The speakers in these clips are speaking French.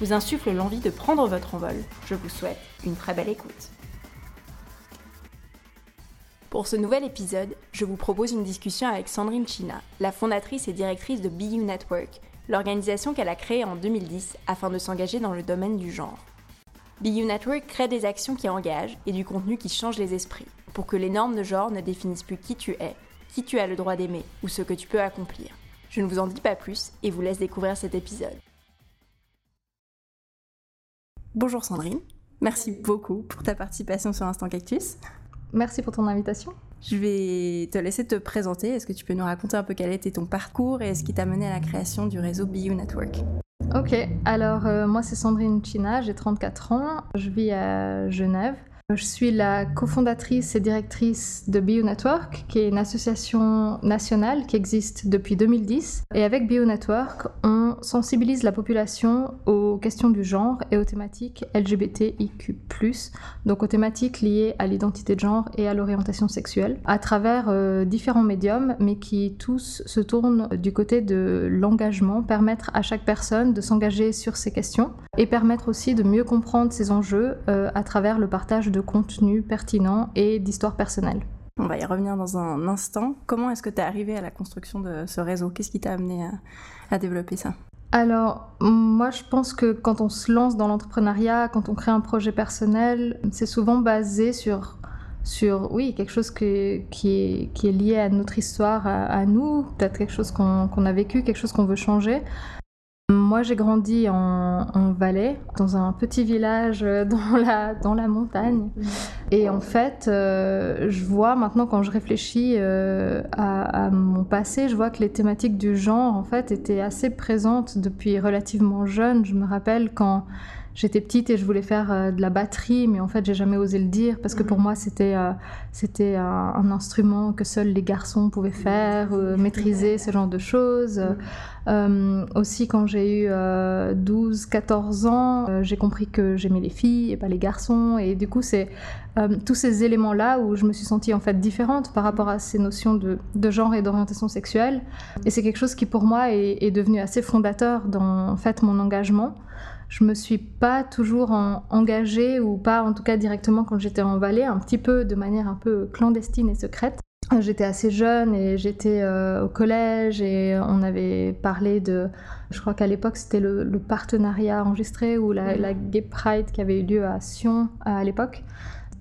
vous insufflent l'envie de prendre votre envol, je vous souhaite une très belle écoute. Pour ce nouvel épisode, je vous propose une discussion avec Sandrine China, la fondatrice et directrice de BU Network, l'organisation qu'elle a créée en 2010 afin de s'engager dans le domaine du genre. BU Network crée des actions qui engagent et du contenu qui change les esprits, pour que les normes de genre ne définissent plus qui tu es, qui tu as le droit d'aimer ou ce que tu peux accomplir. Je ne vous en dis pas plus et vous laisse découvrir cet épisode. Bonjour Sandrine, merci beaucoup pour ta participation sur Instant Cactus. Merci pour ton invitation. Je vais te laisser te présenter. Est-ce que tu peux nous raconter un peu quel était ton parcours et ce qui t'a mené à la création du réseau BU Network? Ok, alors euh, moi c'est Sandrine China, j'ai 34 ans, je vis à Genève. Je suis la cofondatrice et directrice de BioNetwork, qui est une association nationale qui existe depuis 2010. Et avec BioNetwork, on sensibilise la population aux questions du genre et aux thématiques LGBTIQ+, donc aux thématiques liées à l'identité de genre et à l'orientation sexuelle, à travers euh, différents médiums, mais qui tous se tournent du côté de l'engagement, permettre à chaque personne de s'engager sur ces questions et permettre aussi de mieux comprendre ces enjeux euh, à travers le partage de de contenu pertinent et d'histoire personnelle. On va y revenir dans un instant. Comment est-ce que tu es arrivé à la construction de ce réseau? Qu'est-ce qui t'a amené à, développer ça? Alors, moi, je pense que quand on se lance dans l'entrepreneuriat, quand on crée un projet personnel, c'est souvent basé sur, sur oui, quelque chose qui, est, qui est lié à notre histoire, à, nous, peut-être quelque chose qu'on a vécu, quelque chose qu'on veut changer. Moi, j'ai grandi en, Valais, dans un petit village euh, dans la, dans la montagne. Et en fait, euh, je vois maintenant, quand je réfléchis euh, à, à, mon passé, je vois que les thématiques du genre, en fait, étaient assez présentes depuis relativement jeune. Je me rappelle quand j'étais petite et je voulais faire euh, de la batterie, mais en fait, j'ai jamais osé le dire parce que pour mhm. moi, c'était euh, c'était un, instrument que seuls les garçons pouvaient faire, euh, maîtriser ce genre de choses. aussi, quand j'ai eu 12, 14 ans, j'ai compris que j'aimais les filles et pas les garçons. Et du coup, c'est tous ces éléments-là où je me suis sentie en fait différente par rapport à ces notions de, de genre et d'orientation sexuelle. Et c'est quelque chose qui, pour moi, est, est devenu assez fondateur dans en fait mon engagement je me suis pas toujours engagée ou pas en tout cas directement quand j'étais en Valais, un petit peu de manière un peu clandestine et secrète. J'étais assez jeune et j'étais euh, au collège et on avait parlé de, je crois qu'à l'époque c'était le, partenariat enregistré ou la, la, Gay Pride qui avait eu lieu à Sion à l'époque.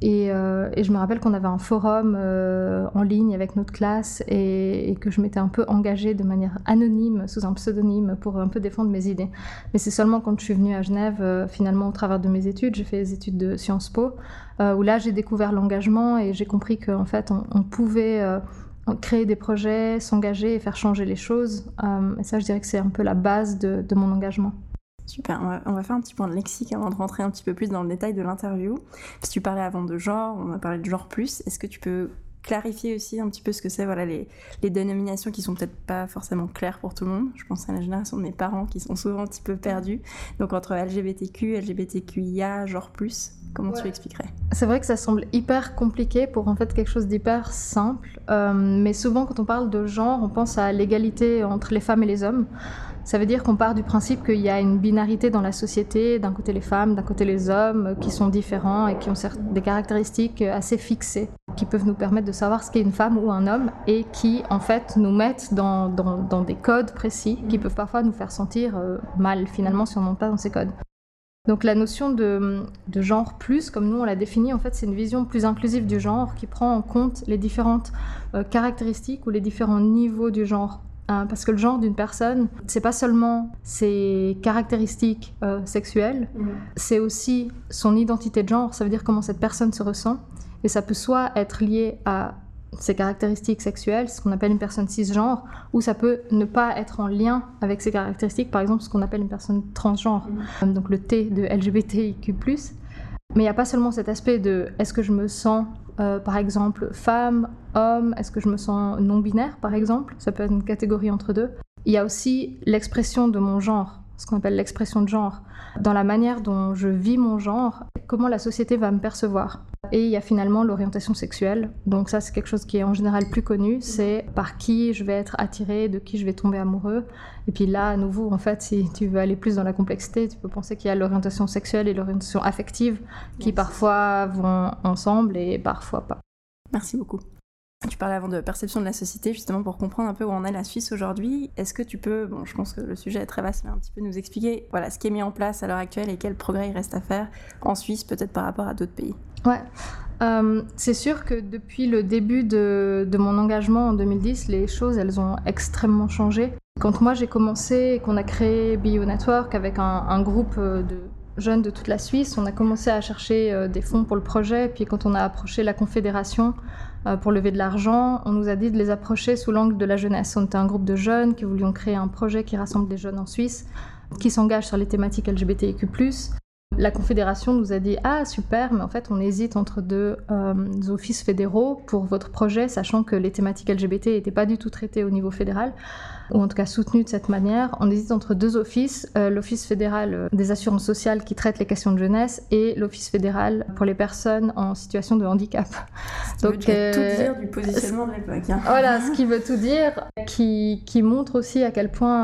Euh, et, je me rappelle qu'on avait un forum euh, en ligne avec notre classe et, que je m'étais un peu engagée de manière anonyme, sous un pseudonyme, pour un peu défendre mes idées. Mais c'est seulement quand je suis venue à Genève, euh, finalement, au travers de mes études, j'ai fait des études de Sciences Po, où là j'ai découvert l'engagement et j'ai compris qu'en fait on, pouvait créer des projets, s'engager et faire changer les choses. et ça, je dirais que c'est un peu la base de mon engagement. Super, on va, faire un petit point de lexique avant de rentrer un petit peu plus dans le détail de l'interview. Si tu parlais avant de genre, on a parlé de genre plus, est-ce que tu peux clarifier aussi un petit peu ce que c'est voilà, les, les dénominations qui sont peut-être pas forcément claires pour tout le monde? Je pense à la génération de mes parents qui sont souvent un petit peu perdus. Donc entre LGBTQ, LGBTQIA, genre plus, comment tu expliquerais? C'est vrai que ça semble hyper compliqué pour en fait quelque chose d'hyper simple. Euh, mais souvent quand on parle de genre, on pense à l'égalité entre les femmes et les hommes. Ça veut dire qu'on part du principe qu'il y a une binarité dans la société, d'un côté les femmes, d'un côté les hommes, qui sont différents et qui ont des caractéristiques assez fixées, qui peuvent nous permettre de savoir ce qu'est une femme ou un homme et qui en fait nous mettent dans, des codes précis qui peuvent parfois nous faire sentir euh, mal finalement si on n'entre pas dans ces codes. Donc la notion de, genre plus, comme nous on l'a défini, en fait c'est une vision plus inclusive du genre qui prend en compte les différentes euh, caractéristiques ou les différents niveaux du genre. Hein, parce que le genre d'une personne, c'est pas seulement ses caractéristiques euh, sexuelles, c'est aussi son identité de genre, ça veut dire comment cette personne se ressent. Et ça peut soit être lié à ses caractéristiques sexuelles, ce qu'on appelle une personne cisgenre, ou ça peut ne pas être en lien avec ses caractéristiques, par exemple ce qu'on appelle une personne transgenre, mm. donc le T de LGBTIQ+. Mais il n'y a pas seulement cet aspect de est-ce que je me sens, euh, par exemple, femme, homme, est-ce que je me sens non-binaire, par exemple, ça peut être une catégorie entre deux. Il y a aussi l'expression de mon genre, ce qu'on appelle l'expression de genre, dans la manière dont je vis mon genre, comment la société va me percevoir. Et il y a finalement l'orientation sexuelle. Donc ça, c'est quelque chose qui est en général plus connu. C'est par qui je vais être attiré, de qui je vais tomber amoureux. Et puis là, à nouveau, en fait, si tu veux aller plus dans la complexité, tu peux penser qu'il y a l'orientation sexuelle et l'orientation affective qui parfois vont ensemble et parfois pas. Merci beaucoup. Tu parlais avant de perception de la société, justement pour comprendre un peu où en est la Suisse aujourd'hui. Est-ce que tu peux, bon, je pense que le sujet est très vaste, mais un petit peu nous expliquer voilà, ce qui est mis en place à l'heure actuelle et quel progrès il reste à faire en Suisse, peut-être par rapport à d'autres pays? Ouais. Euh, c'est sûr que depuis le début de, de, mon engagement en 2010, les choses, elles ont extrêmement changé. Quand moi j'ai commencé et qu'on a créé Bio Network avec un, groupe de jeunes de toute la Suisse, on a commencé à chercher euh, des fonds pour le projet. Puis quand on a approché la Confédération, euh, pour lever de l'argent, on nous a dit de les approcher sous l'angle de la jeunesse. On était un groupe de jeunes qui voulions créer un projet qui rassemble des jeunes en Suisse, qui s'engagent sur les thématiques LGBTIQ+. La Confédération nous a dit Ah, super, mais en fait, on hésite entre deux euh, offices fédéraux pour votre projet, sachant que les thématiques LGBT n'étaient pas du tout traitées au niveau fédéral ou en tout cas soutenu de cette manière. On hésite entre deux offices, euh, l'Office fédéral euh, des assurances sociales qui traite les questions de jeunesse et l'Office fédéral pour les personnes en situation de handicap. Ce Donc, veut euh, tout dire du positionnement de l'époque. Hein. Voilà, ce qui veut tout dire, qui, qui montre aussi à quel point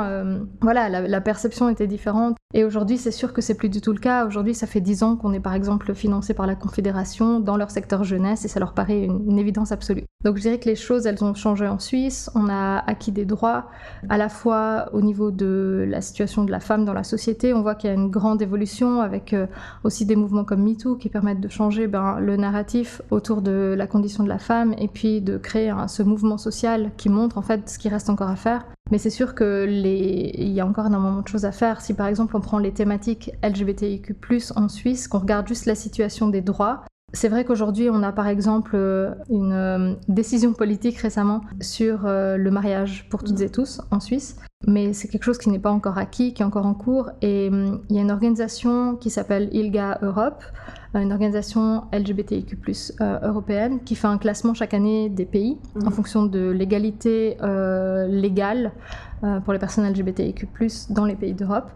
voilà, la, la, perception était différente. Et aujourd'hui, c'est sûr que c'est plus du tout le cas. Aujourd'hui, ça fait dix ans qu'on est par exemple financé par la Confédération dans leur secteur jeunesse et ça leur paraît une, une évidence absolue. Donc je dirais que les choses, elles ont changé en Suisse. On a acquis des droits à la fois au niveau de la situation de la femme dans la société. On voit qu'il y a une grande évolution avec euh, aussi des mouvements comme MeToo qui permettent de changer ben, le narratif autour de la condition de la femme et puis de créer ce mouvement social qui montre en fait ce qui reste encore à faire. Mais c'est sûr qu'il y a encore énormément de choses à faire. Si par exemple on prend les thématiques LGBTIQ+, en Suisse, qu'on regarde juste la situation des droits, c'est vrai qu'aujourd'hui, on a par exemple euh, une euh, décision politique récemment sur euh, le mariage pour toutes et tous en Suisse, mais c'est quelque chose qui n'est pas encore acquis, qui est encore en cours. Et hum, il y a une organisation qui s'appelle ILGA Europe, une organisation LGBTIQ+ européenne, qui fait un classement chaque année des pays en mhm. fonction de l'égalité légale pour les personnes LGBTIQ+ dans les pays d'Europe.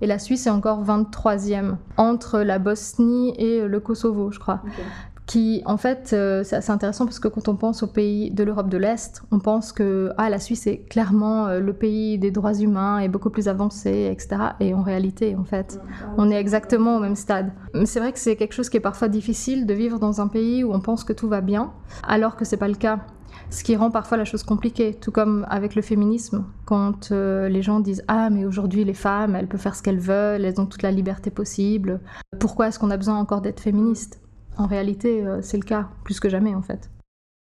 Et la Suisse est encore 23e, entre la Bosnie et le Kosovo, je crois. Qui, en fait, euh, c'est intéressant parce que quand on pense aux pays de l'Europe de l'Est, on pense que ah, la Suisse est clairement euh, le pays des droits humains et beaucoup plus avancé, etc. Et en réalité, en fait, on est exactement au même stade. C'est vrai que c'est quelque chose qui est parfois difficile de vivre dans un pays où on pense que tout va bien, alors que c'est pas le cas ce qui rend parfois la chose compliquée, tout comme avec le féminisme, quand euh, les gens disent Ah, mais aujourd'hui les femmes, elles peuvent faire ce qu'elles veulent, elles ont toute la liberté possible, pourquoi est-ce qu'on a besoin encore d'être féministe? En réalité, euh, c'est le cas, plus que jamais en fait.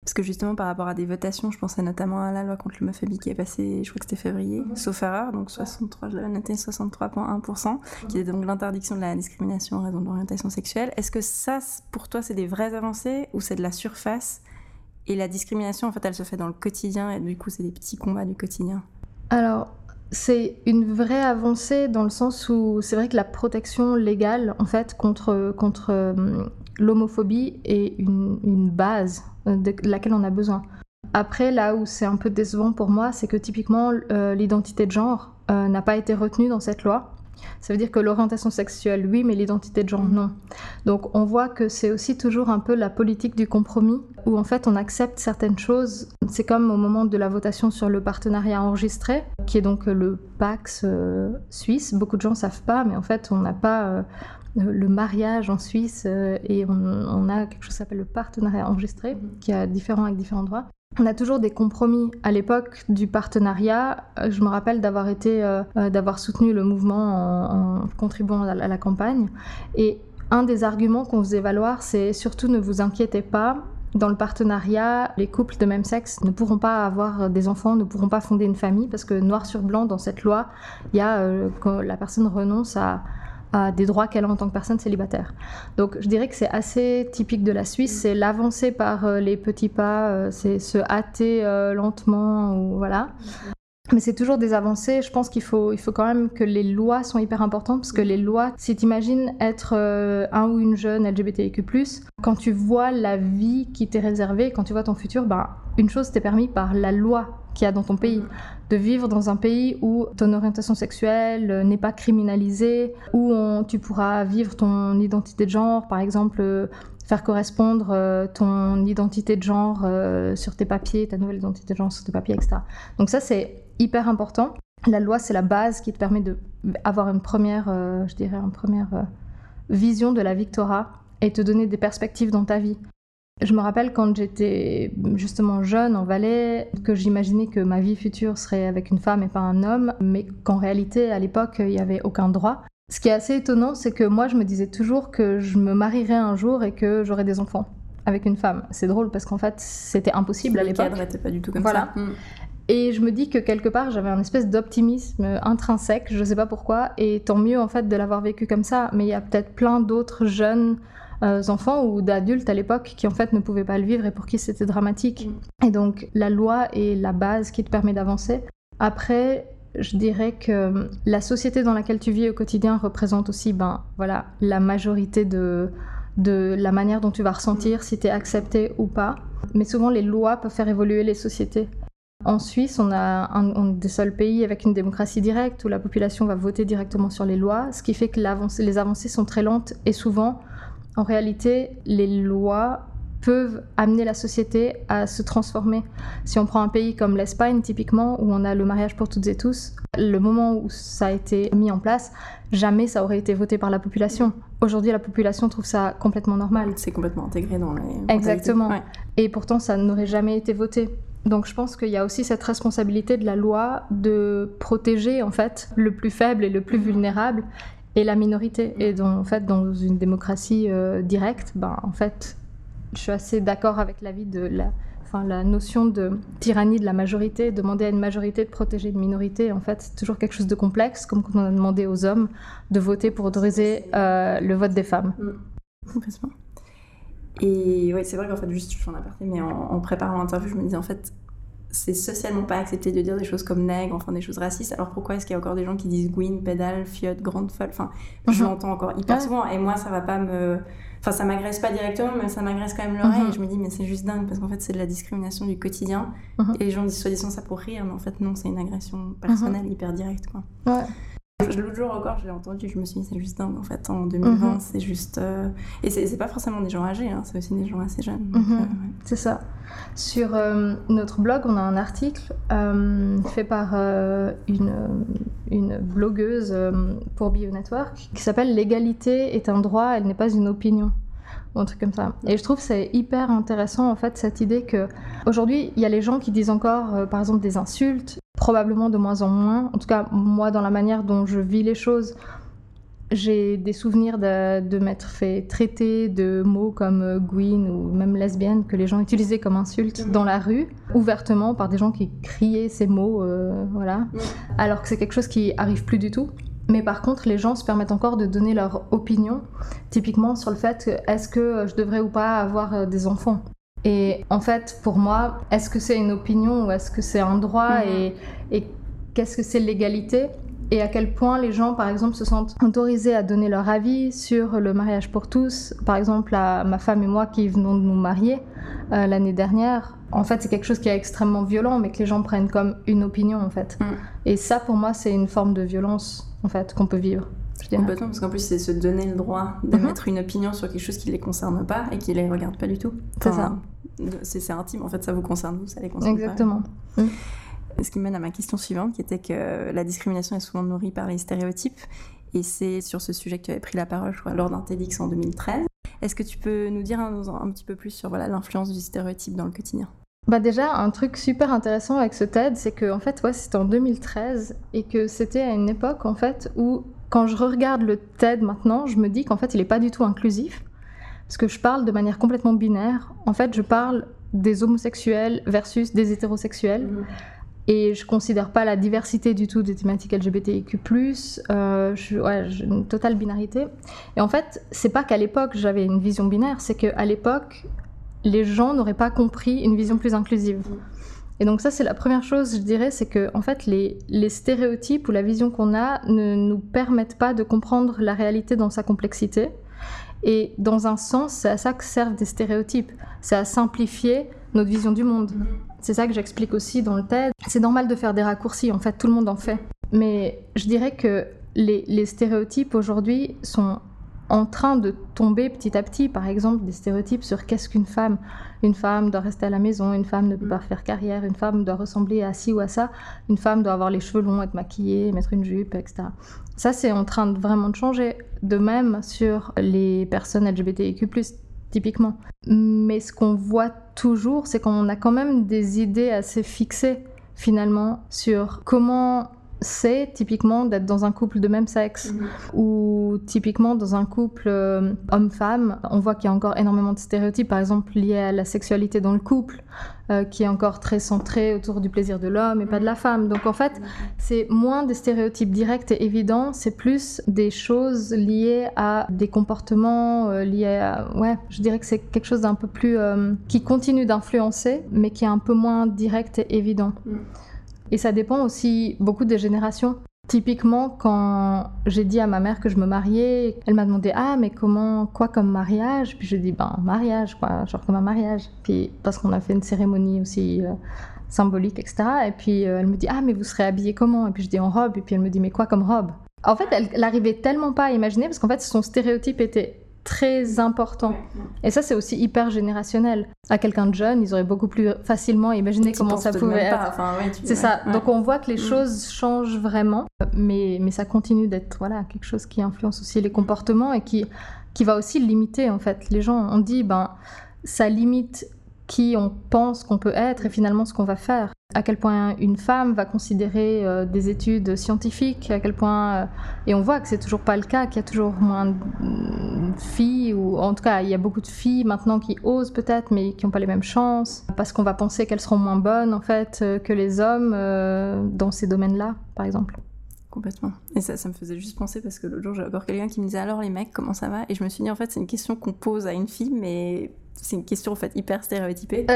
Parce que justement, par rapport à des votations, je pensais notamment à la loi contre l'homophobie qui est passée, je crois que c'était février, mhm. sauf erreur, donc 63, je l'avais noté 63,1%, qui est donc l'interdiction de la discrimination en raison de l'orientation sexuelle. Est-ce que ça, pour toi, c'est des vraies avancées ou c'est de la surface? Et la discrimination, en fait, elle se fait dans le quotidien, et du coup, c'est des petits combats du quotidien? Alors, c'est une vraie avancée dans le sens où c'est vrai que la protection légale, en fait, contre, contre euh, l'homophobie est une, base euh, de laquelle on a besoin. Après, là où c'est un peu décevant pour moi, c'est que typiquement, euh, l'identité de genre n'a pas été retenue dans cette loi. Ça veut dire que l'orientation sexuelle, oui, mais l'identité de genre, non. Donc on voit que c'est aussi toujours un peu la politique du compromis, où en fait on accepte certaines choses. C'est comme au moment de la votation sur le partenariat enregistré, qui est donc le Pax euh, suisse. Beaucoup de gens ne savent pas, mais en fait on n'a pas... Euh, le mariage en Suisse euh, et on, on, a quelque chose qui s'appelle le partenariat enregistré, qui est différent avec différents droits. On a toujours des compromis. À l'époque du partenariat, euh, je me rappelle d'avoir été, euh, d'avoir soutenu le mouvement en, contribuant à la, campagne. Et un des arguments qu'on faisait valoir, c'est surtout ne vous inquiétez pas. Dans le partenariat, les couples de même sexe ne pourront pas avoir des enfants, ne pourront pas fonder une famille, parce que noir sur blanc, dans cette loi, il y a que la personne renonce à, à des droits qu'elle a en tant que personne célibataire. Donc je dirais que c'est assez typique de la Suisse, c'est l'avancer par euh, les petits pas, euh, c'est se hâter euh, lentement, ou voilà. Mais c'est toujours des avancées. Je pense qu'il faut, il faut quand même que les lois sont hyper importantes parce que les lois, si tu imagines être un ou une jeune LGBTIQ, quand tu vois la vie qui t'est réservée, quand tu vois ton futur, ben, une chose t'est permis par la loi qu'il y a dans ton pays de vivre dans un pays où ton orientation sexuelle euh, n'est pas criminalisée, où tu pourras vivre ton identité de genre, par exemple euh, faire correspondre euh, ton identité de genre sur tes papiers, ta nouvelle identité de genre sur tes papiers, etc. Donc ça, c'est hyper important. La loi, c'est la base qui te permet d'avoir une première, je dirais, une première vision de la victoire et te donner des perspectives dans ta vie. Je me rappelle quand j'étais justement jeune en Valais, que j'imaginais que ma vie future serait avec une femme et pas un homme, mais qu'en réalité, à l'époque, il n'y avait aucun droit. Ce qui est assez étonnant, c'est que moi, je me disais toujours que je me marierais un jour et que j'aurais des enfants avec une femme. C'est drôle parce qu'en fait, c'était impossible à l'époque. Le cadre n'était pas du tout comme voilà. ça. Hmm. Et je me dis que quelque part, j'avais un espèce d'optimisme intrinsèque, je ne sais pas pourquoi, et tant mieux en fait de l'avoir vécu comme ça. Mais il y a peut-être plein d'autres jeunes euh, enfants ou d'adultes à l'époque qui en fait ne pouvaient pas le vivre et pour qui c'était dramatique. Mm. Et donc la loi est la base qui te permet d'avancer. Après, je dirais que la société dans laquelle tu vis au quotidien représente aussi ben, voilà, la majorité de, de la manière dont tu vas ressentir si tu es accepté ou pas. Mais souvent, les lois peuvent faire évoluer les sociétés. En Suisse, on, a un, des seuls pays avec une démocratie directe où la population va voter directement sur les lois, ce qui fait que les avancées sont très lentes et souvent en réalité, les lois peuvent amener la société à se transformer. Si on prend un pays comme l'Espagne, typiquement, où on a le mariage pour toutes et tous, le moment où ça a été mis en place, jamais ça aurait été voté par la population. Aujourd'hui, la population trouve ça complètement normal. C'est complètement intégré dans les... Exactement. Et pourtant, ça n'aurait jamais été voté. Donc je pense qu'il y a aussi cette responsabilité de la loi de protéger en fait le plus faible et le plus vulnérable et la minorité. Et dans, en fait, dans une démocratie euh, directe, ben, en fait, je suis assez d'accord avec l'avis de la, enfin, la notion de tyrannie de la majorité. Demander à une majorité de protéger une minorité, en fait, c'est toujours quelque chose de complexe, comme quand on a demandé aux hommes de voter pour autoriser euh, le vote des femmes. Mmh. Et oui, c'est vrai qu'en fait, juste, je suis en aparté, mais en, en préparant l'interview, je me disais, en fait, c'est socialement pas accepté de dire des choses comme nègre, enfin des choses racistes. Alors pourquoi est-ce qu'il y a encore des gens qui disent gouine, pédale, fiotte, grande folle? Enfin, je mhm. l'entends encore hyper souvent. Et moi, ça va pas me. Enfin, ça m'agresse pas directement, mais ça m'agresse quand même l'oreille. Mhm. Et je me dis, mais c'est juste dingue parce qu'en fait, c'est de la discrimination du quotidien. Mhm. Et les gens disent soi-disant ça pour rire, mais en fait, non, c'est une agression personnelle hyper directe, quoi. Ouais. L'autre jour encore, je l'ai entendu, je me suis dit, c'est juste dingue en fait. En 2020, mhm. c'est juste. Euh, et c'est pas forcément des gens âgés, hein, c'est aussi des gens assez jeunes. Mhm. Euh, c'est ça. Sur euh, notre blog, on a un article fait par une, une blogueuse pour BioNetwork qui s'appelle L'égalité est un droit, elle n'est pas une opinion ou un truc comme ça. Et je trouve c'est hyper intéressant en fait cette idée que aujourd'hui il y a les gens qui disent encore par exemple des insultes probablement de moins en moins. En tout cas, moi, dans la manière dont je vis les choses, j'ai des souvenirs de, m'être fait traiter de mots comme euh, Gwyn ou même lesbienne que les gens utilisaient comme insultes dans la rue, ouvertement par des gens qui criaient ces mots, euh, voilà. Alors que c'est quelque chose qui arrive plus du tout. Mais par contre, les gens se permettent encore de donner leur opinion, typiquement sur le fait est-ce que je devrais ou pas avoir euh, des enfants? Et en fait, pour moi, est-ce que c'est une opinion ou est-ce que c'est un droit mhm. et, et qu'est-ce que c'est l'égalité et à quel point les gens, par exemple, se sentent autorisés à donner leur avis sur le mariage pour tous? Par exemple, à ma femme et moi qui venons de nous marier euh, l'année dernière, en fait, c'est quelque chose qui est extrêmement violent, mais que les gens prennent comme une opinion, en fait. Mm. Et ça, pour moi, c'est une forme de violence, en fait, qu'on peut vivre. Complètement, parce qu'en plus, c'est se donner le droit d'émettre mhm. une opinion sur quelque chose qui ne les concerne pas et qui ne les regarde pas du tout. c'est ça. C'est intime, en fait, ça vous concerne vous, ça les concerne Exactement. pas. Exactement. Ce qui mène à ma question suivante, qui était que la discrimination est souvent nourrie par les stéréotypes. Et c'est sur ce sujet que tu avais pris la parole, je crois, lors d'un TEDx en 2013. Est-ce que tu peux nous dire un, un petit peu plus sur voilà, l'influence du stéréotype dans le quotidien? Bah déjà, un truc super intéressant avec ce TED, c'est que en fait, ouais, c'était en 2013 et que c'était à une époque en fait où quand je regarde le TED maintenant, je me dis qu'en fait, il n'est pas du tout inclusif, parce que je parle de manière complètement binaire. En fait, je parle des homosexuels versus des hétérosexuels. Mhm. et je considère pas la diversité du tout des thématiques LGBTIQ+. Euh, je, ouais, j'ai une totale binarité. Et en fait, c'est pas qu'à l'époque j'avais une vision binaire, c'est qu'à l'époque, les gens n'auraient pas compris une vision plus inclusive. Et donc ça, c'est la première chose, je dirais, c'est que en fait, les, les stéréotypes ou la vision qu'on a ne nous permettent pas de comprendre la réalité dans sa complexité. Et dans un sens, c'est à ça que servent des stéréotypes. C'est à simplifier notre vision du monde. C'est ça que j'explique aussi dans le TED. C'est normal de faire des raccourcis, en fait, tout le monde en fait. Mais je dirais que les, les stéréotypes aujourd'hui sont en train de tomber petit à petit, par exemple, des stéréotypes sur qu'est-ce qu'une femme? Une femme doit rester à la maison, une femme ne peut pas faire carrière, une femme doit ressembler à ci ou à ça, une femme doit avoir les cheveux longs, être maquillée, mettre une jupe, etc. Ça, c'est en train de vraiment de changer. De même sur les personnes LGBTIQ+, typiquement. Mais ce qu'on voit toujours, c'est qu'on a quand même des idées assez fixées, finalement, sur comment c'est typiquement d'être dans un couple de même sexe Mhm. ou typiquement dans un couple euh, homme-femme. On voit qu'il y a encore énormément de stéréotypes, par exemple liés à la sexualité dans le couple, euh, qui est encore très centré autour du plaisir de l'homme et pas de la femme. Donc en fait, c'est moins des stéréotypes directs et évidents, c'est plus des choses liées à des comportements, euh, liés à... Ouais, je dirais que c'est quelque chose d'un peu plus... euh, qui continue d'influencer, mais qui est un peu moins direct et évident. Mm. Et ça dépend aussi beaucoup des générations. Typiquement, quand j'ai dit à ma mère que je me mariais, elle m'a demandé Ah, mais comment, quoi comme mariage? Puis je dis Ben, mariage, quoi, genre comme un mariage. Puis parce qu'on a fait une cérémonie aussi euh, symbolique, etc. Et puis euh, elle me dit Ah, mais vous serez habillée comment? Et puis je dis En robe. Et puis elle me dit Mais quoi comme robe? En fait, elle n'arrivait tellement pas à imaginer parce qu'en fait, son stéréotype était très important. Et ça, c'est aussi hyper générationnel. À quelqu'un de jeune, ils auraient beaucoup plus facilement imaginé comment ça pouvait être. enfin, C'est ça. ouais. Donc on voit que les Mm. choses changent vraiment, mais, mais ça continue d'être voilà, quelque chose qui influence aussi les comportements et qui, qui va aussi limiter en fait. Les gens, on dit, ben, ça limite qui on pense qu'on peut être et finalement ce qu'on va faire. À quel point une femme va considérer euh, des études scientifiques, à quel point... euh, et on voit que c'est toujours pas le cas, qu'il y a toujours moins de mm, filles, ou en tout cas il y a beaucoup de filles maintenant qui osent peut-être, mais qui n'ont pas les mêmes chances, parce qu'on va penser qu'elles seront moins bonnes en fait euh, que les hommes dans ces domaines-là, par exemple. Complètement. Et ça, ça me faisait juste penser parce que l'autre jour, j'ai encore quelqu'un qui me disait alors les mecs, comment ça va? Et je me suis dit en fait, c'est une question qu'on pose à une fille, mais c'est une question en fait hyper stéréotypée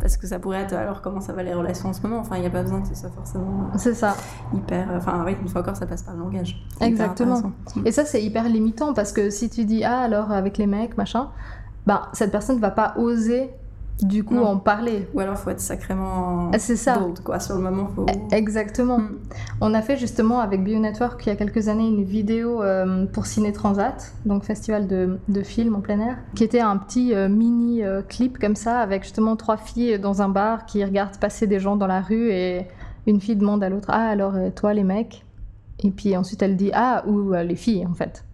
parce que ça pourrait être alors comment ça va les relations en ce moment? Enfin, il n'y a pas besoin que ce soit forcément c'est ça. hyper. Enfin, oui, une fois encore, ça passe par le langage. Exactement. Et ça, c'est hyper limitant parce que si tu dis ah alors avec les mecs machin, bah cette personne va pas oser du coup Non. en parler. Ou alors, faut être sacrément Ah, C'est ça. bold, quoi. Sur le moment, faut. Exactement. Mm. On a fait justement avec BioNetwork il y a quelques années une vidéo euh, pour Ciné Transat, donc festival de, de films en plein air, qui était un petit euh, mini euh, clip comme ça avec justement trois filles dans un bar qui regardent passer des gens dans la rue et une fille demande à l'autre Ah alors toi les mecs? Et puis ensuite elle dit Ah ou les filles en fait.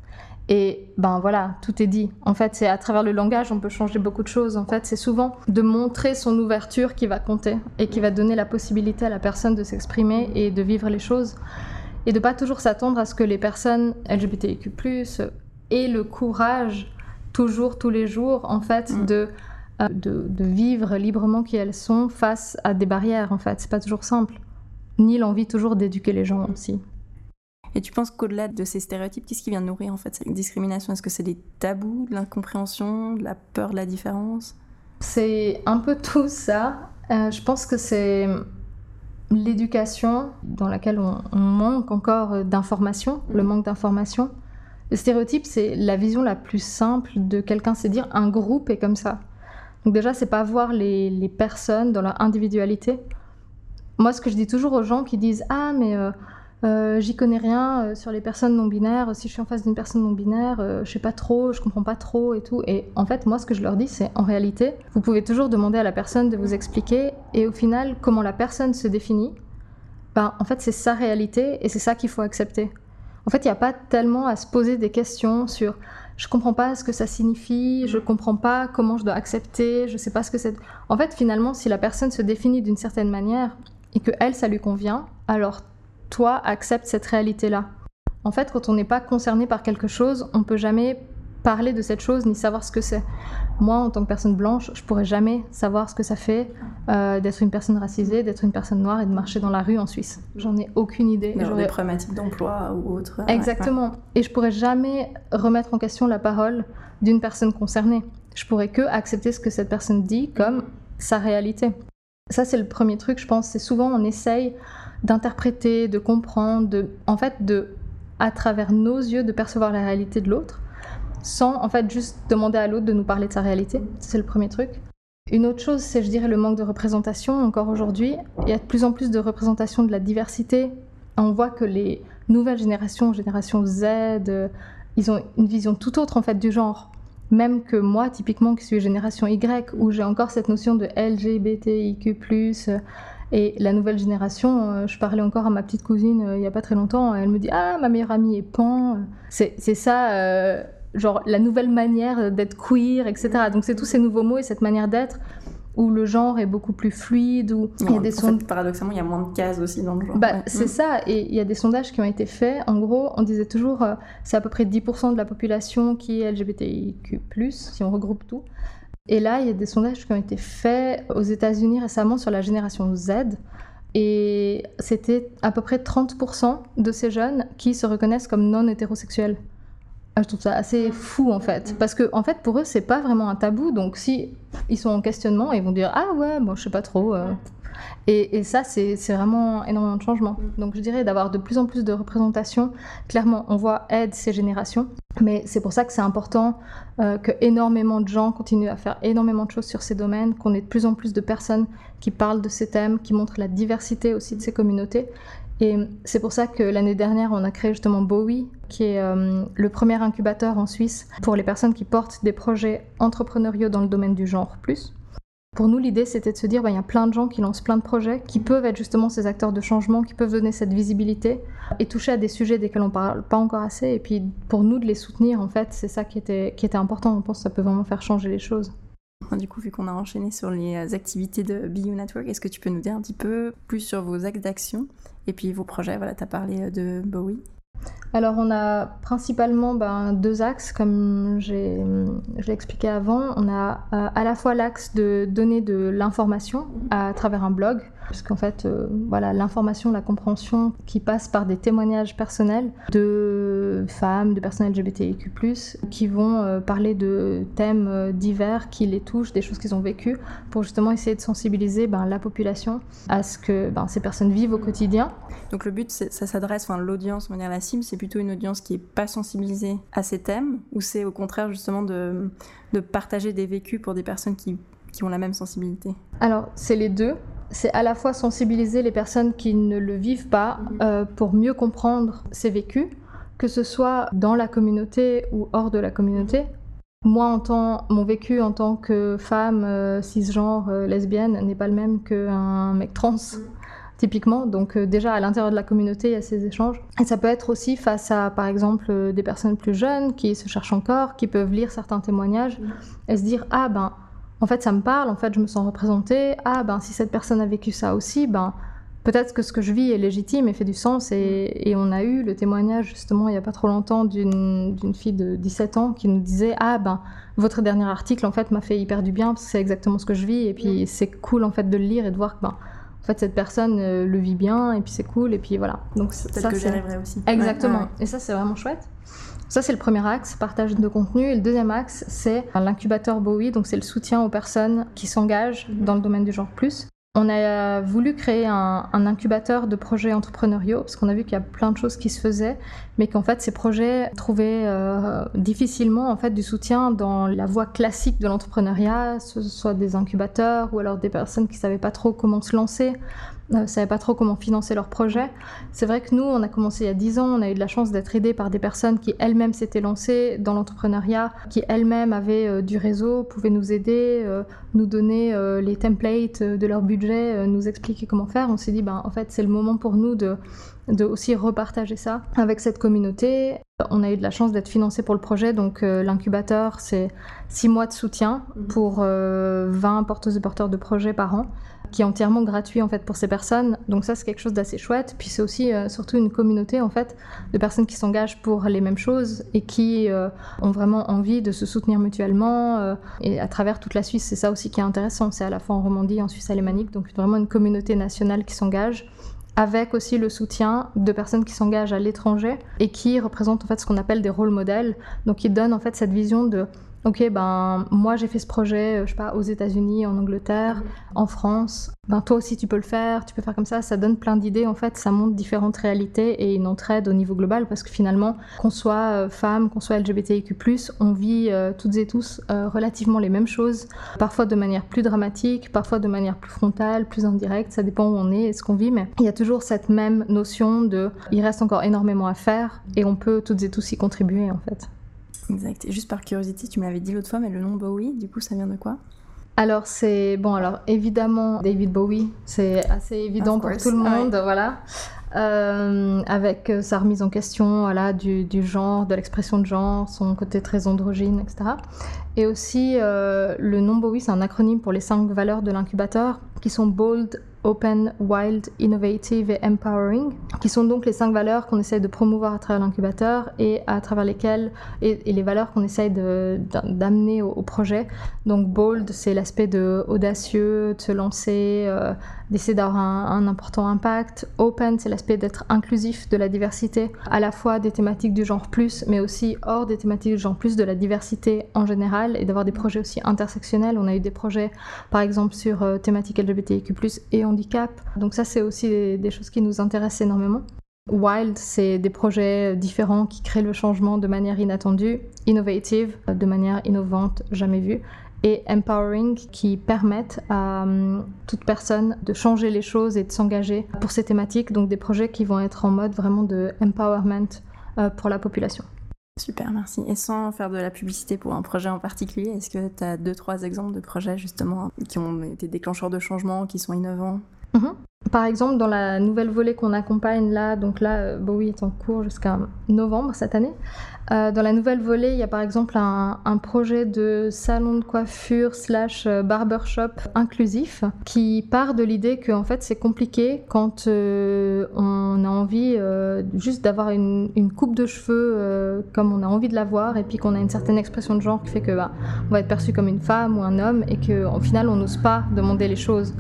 Et ben voilà, tout est dit. En fait, c'est à travers le langage, on peut changer beaucoup de choses. En fait, c'est souvent de montrer son ouverture qui va compter et qui va donner la possibilité à la personne de s'exprimer et de vivre les choses. Et de pas toujours s'attendre à ce que les personnes LGBTIQ+, aient le courage, toujours, tous les jours, en fait, Mm. de, euh, de, de vivre librement qui elles sont face à des barrières, en fait. C'est pas toujours simple. Ni l'envie toujours d'éduquer les gens aussi. Et tu penses qu'au-delà de ces stéréotypes, qu'est-ce qui vient nourrir en fait cette discrimination? Est-ce que c'est des tabous, de l'incompréhension, de la peur de la différence? C'est un peu tout ça. Euh, je pense que c'est l'éducation dans laquelle on, on manque encore d'informations, le Mhm. manque d'informations. Le stéréotype, c'est la vision la plus simple de quelqu'un, c'est dire un groupe est comme ça. Donc déjà, c'est pas voir les, les personnes dans leur individualité. Moi, ce que je dis toujours aux gens qui disent ah mais euh, euh, j'y connais rien euh, sur les personnes non binaires. Si je suis en face d'une personne non binaire, euh, je sais pas trop, je comprends pas trop et tout. Et en fait, moi, ce que je leur dis, c'est en réalité, vous pouvez toujours demander à la personne de vous expliquer. Et au final, comment la personne se définit, ben, en fait, c'est sa réalité et c'est ça qu'il faut accepter. En fait, il n'y a pas tellement à se poser des questions sur je comprends pas ce que ça signifie, je comprends pas comment je dois accepter, je sais pas ce que c'est. En fait, finalement, si la personne se définit d'une certaine manière et que elle, ça lui convient, alors toi, accepte cette réalité-là. En fait, quand on n'est pas concerné par quelque chose, on peut jamais parler de cette chose ni savoir ce que c'est. Moi, en tant que personne blanche, je pourrais jamais savoir ce que ça fait euh, d'être une personne racisée, d'être une personne noire et de marcher dans la rue en Suisse. J'en ai aucune idée. Genre des problématiques d'emploi ou autre. Exactement. Et je pourrais jamais remettre en question la parole d'une personne concernée. Je pourrais que accepter ce que cette personne dit comme sa réalité. Ça, c'est le premier truc, je pense. C'est souvent on essaye d'interpréter, de comprendre, de, en fait, de, à travers nos yeux, de percevoir la réalité de l'autre, sans en fait juste demander à l'autre de nous parler de sa réalité. C'est le premier truc. Une autre chose, c'est, je dirais, le manque de représentation. Encore aujourd'hui, il y a de plus en plus de représentation de la diversité. On voit que les nouvelles générations, génération Z, euh, ils ont une vision tout autre en fait du genre. Même que moi, typiquement, qui suis génération Y, où j'ai encore cette notion de LGBTIQ+, et la nouvelle génération, euh, je parlais encore à ma petite cousine euh, il n'y a pas très longtemps, elle me dit Ah, ma meilleure amie est pan. C'est ça, euh, genre la nouvelle manière d'être queer, etc. Donc c'est tous ces nouveaux mots et cette manière d'être où le genre est beaucoup plus fluide, où il y a des sondages. Paradoxalement, il y a moins de cases aussi dans le genre. Bah, C'est mm. ça, et il y a des sondages qui ont été faits. En gros, on disait toujours, c'est à peu près 10% de la population qui est LGBTIQ, si on regroupe tout. Et là, il y a des sondages qui ont été faits aux États-Unis récemment sur la génération Z. Et c'était à peu près 30% de ces jeunes qui se reconnaissent comme non hétérosexuels. Ah, je trouve ça assez fou en fait, parce que en fait pour eux c'est pas vraiment un tabou. Donc si ils sont en questionnement, ils vont dire ah ouais, bon je sais pas trop. Euh. Et, ça c'est vraiment énormément de changement. Donc je dirais d'avoir de plus en plus de représentation. Clairement, on voit aide ces générations. Mais c'est pour ça que c'est important euh, que énormément de gens continuent à faire énormément de choses sur ces domaines, qu'on ait de plus en plus de personnes qui parlent de ces thèmes, qui montrent la diversité aussi de ces communautés. Et c'est pour ça que l'année dernière, on a créé justement Bowie, qui est euh, le premier incubateur en Suisse pour les personnes qui portent des projets entrepreneuriaux dans le domaine du genre plus. Pour nous, l'idée, c'était de se dire, bah, il y a plein de gens qui lancent plein de projets, qui peuvent être justement ces acteurs de changement, qui peuvent donner cette visibilité et toucher à des sujets desquels on parle pas encore assez. Et puis, pour nous, de les soutenir, en fait, c'est ça qui était, qui était important. On pense que ça peut vraiment faire changer les choses. Du coup, vu qu'on a enchaîné sur les euh, activités de BU Network, est-ce que tu peux nous dire un petit peu plus sur vos axes d'action et puis vos projets? Voilà, tu as parlé euh, de Bowie. Alors on a principalement ben, deux axes, comme je l'ai expliqué avant. On a euh, à la fois l'axe de donner de l'information à travers un blog, puisqu'en fait, euh, voilà, l'information, la compréhension qui passe par des témoignages personnels de femmes, de personnes LGBTIQ+, qui vont euh, parler de thèmes divers qui les touchent, des choses qu'ils ont vécues, pour justement essayer de sensibiliser ben, la population à ce que ben, ces personnes vivent au quotidien. Donc le but, ça s'adresse, enfin l'audience, dire la cible, c'est plutôt une audience qui est pas sensibilisée à ces thèmes, ou c'est au contraire justement de, de partager des vécus pour des personnes qui qui ont la même sensibilité? Alors, c'est les deux c'est à la fois sensibiliser les personnes qui ne le vivent pas mhm. euh, pour mieux comprendre ces vécus, que ce soit dans la communauté ou hors de la communauté. Moi, en tant, mon vécu en tant que femme euh, cisgenre euh, lesbienne n'est pas le même qu'un mec trans. Mhm. Typiquement, donc déjà à l'intérieur de la communauté, il y a ces échanges. Et ça peut être aussi face à, par exemple, des personnes plus jeunes qui se cherchent encore, qui peuvent lire certains témoignages et se dire ah ben en fait, ça me parle, en fait, je me sens représentée. Ah, ben, si cette personne a vécu ça aussi, ben, peut-être que ce que je vis est légitime et fait du sens. Et, on a eu le témoignage, justement, il n'y a pas trop longtemps, d'une fille de 17 ans qui nous disait Ah, ben, votre dernier article, en fait, m'a fait hyper du bien parce que c'est exactement ce que je vis. Et puis, c'est cool, en fait, de le lire et de voir que, ben, en fait, cette personne euh, le vit bien et puis c'est cool. Et puis voilà. Donc, ça, que j'y aussi. Exactement. Et ça, c'est vraiment chouette. Ça, c'est le premier axe, partage de contenu. Et le deuxième axe, c'est l'incubateur Bowie, donc c'est le soutien aux personnes qui s'engagent mhm. dans le domaine du genre plus. On a voulu créer un, incubateur de projets entrepreneuriaux parce qu'on a vu qu'il y a plein de choses qui se faisaient, mais qu'en fait ces projets trouvaient euh, difficilement en du soutien dans la voie classique de l'entrepreneuriat, ce soit des incubateurs ou alors des personnes qui savaient pas trop comment se lancer ne savaient pas trop comment financer leur projet. C'est vrai que nous, on a commencé il y a 10 ans, on a eu de la chance d'être aidés par des personnes qui elles-mêmes s'étaient lancées dans l'entrepreneuriat, qui elles-mêmes avaient euh, du réseau, pouvaient nous aider, euh, nous donner euh, les templates de leur budget, nous expliquer comment faire. On s'est dit, ben, en fait, c'est le moment pour nous de, de aussi repartager ça avec cette communauté. On a eu de la chance d'être financé pour le projet, donc l'incubateur, c'est 6 mois de soutien pour 20 porteuses et porteurs de projets par an qui est entièrement gratuit en fait pour ces personnes. Donc ça c'est quelque chose d'assez chouette. Puis c'est aussi euh, surtout une communauté en fait de personnes qui s'engagent pour les mêmes choses et qui euh, ont vraiment envie de se soutenir mutuellement euh, et à travers toute la Suisse. C'est ça aussi qui est intéressant. C'est à la fois en Romandie, en Suisse alémanique, donc vraiment une communauté nationale qui s'engage avec aussi le soutien de personnes qui s'engagent à l'étranger et qui représentent en fait ce qu'on appelle des rôles modèles. Donc ils donnent en fait cette vision de ok, ben moi j'ai fait ce projet, euh, je sais pas, aux États-Unis, en Angleterre, en France. Ben toi aussi tu peux le faire, tu peux faire comme ça. Ça donne plein d'idées en fait, ça montre différentes réalités et une entraide au niveau global parce que finalement, qu'on soit euh, femme, qu'on soit LGBTIQ+, on vit euh, toutes et tous relativement les mêmes choses, parfois de manière plus dramatique, parfois de manière plus frontale, plus indirecte. Ça dépend où on est et ce qu'on vit, mais il y a toujours cette même notion de, il reste encore énormément à faire et on peut toutes et tous y contribuer en fait. Exact. Et juste par curiosité, tu m'avais dit l'autre fois, mais le nom Bowie, du coup, ça vient de quoi? Alors c'est bon alors évidemment David Bowie c'est assez évident pour tout le monde voilà euh, avec euh, sa remise en question voilà, du, du genre, de l'expression de genre, son côté très androgyne, etc. Et aussi, euh, le nom Bowie, c'est un acronyme pour les cinq valeurs de l'incubateur, qui sont bold, open, wild, innovative et empowering, qui sont donc les cinq valeurs qu'on essaie de promouvoir à travers l'incubateur et à travers lesquelles, et, les valeurs qu'on essaie d'amener au, projet. Donc bold, c'est l'aspect de audacieux, de se lancer, euh, d'essayer d'avoir un, important impact. Open, c'est l'aspect d'être inclusif de la diversité, à la fois des thématiques du genre plus, mais aussi hors des thématiques du genre plus, de la diversité en général, et d'avoir des projets aussi intersectionnels. On a eu des projets, par exemple, sur euh, thématiques LGBTIQ+, et handicap. Donc ça, c'est aussi des, choses qui nous intéressent énormément. Wild, c'est des projets différents qui créent le changement de manière inattendue, innovative, de manière innovante, jamais vue, et empowering qui permettent à hum, toute personne de changer les choses et de s'engager pour ces thématiques, donc des projets qui vont être en mode vraiment de empowerment euh, pour la population. Super, merci. Et sans faire de la publicité pour un projet en particulier, est-ce que tu as deux, trois exemples de projets justement qui ont été déclencheurs de changement, qui sont innovants? Mhm. Par exemple, dans la nouvelle volée qu'on accompagne là, donc là, euh, Bowie est en cours jusqu'à novembre cette année. Euh, dans la nouvelle volée, il y a par exemple un, projet de salon de coiffure slash euh, barbershop inclusif qui part de l'idée que en fait c'est compliqué quand on a envie juste d'avoir une, coupe de cheveux comme on a envie de l'avoir et puis qu'on a une certaine expression de genre qui fait que bah, on va être perçu comme une femme ou un homme et qu'au final on n'ose pas demander les choses.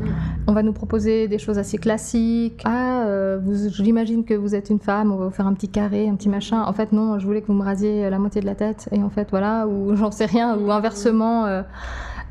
On va nous proposer des choses assez classique. Ah, euh, j'imagine que vous êtes une femme, on va vous faire un petit carré, un petit machin. En fait, non, je voulais que vous me rasiez la moitié de la tête. Et en fait, voilà, ou j'en sais rien, ou inversement. Euh.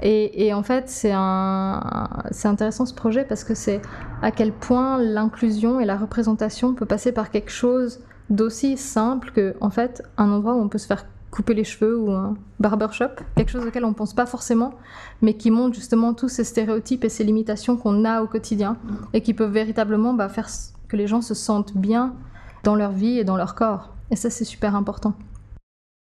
et, en fait, c'est intéressant ce projet parce que c'est à quel point l'inclusion et la représentation peut passer par quelque chose d'aussi simple que, en fait, un endroit où on peut se faire couper les cheveux ou un barbershop, quelque chose auquel on ne pense pas forcément, mais qui montre justement tous ces stéréotypes et ces limitations qu'on a au quotidien et qui peuvent véritablement bah, faire que les gens se sentent bien dans leur vie et dans leur corps. Et ça, c'est super important.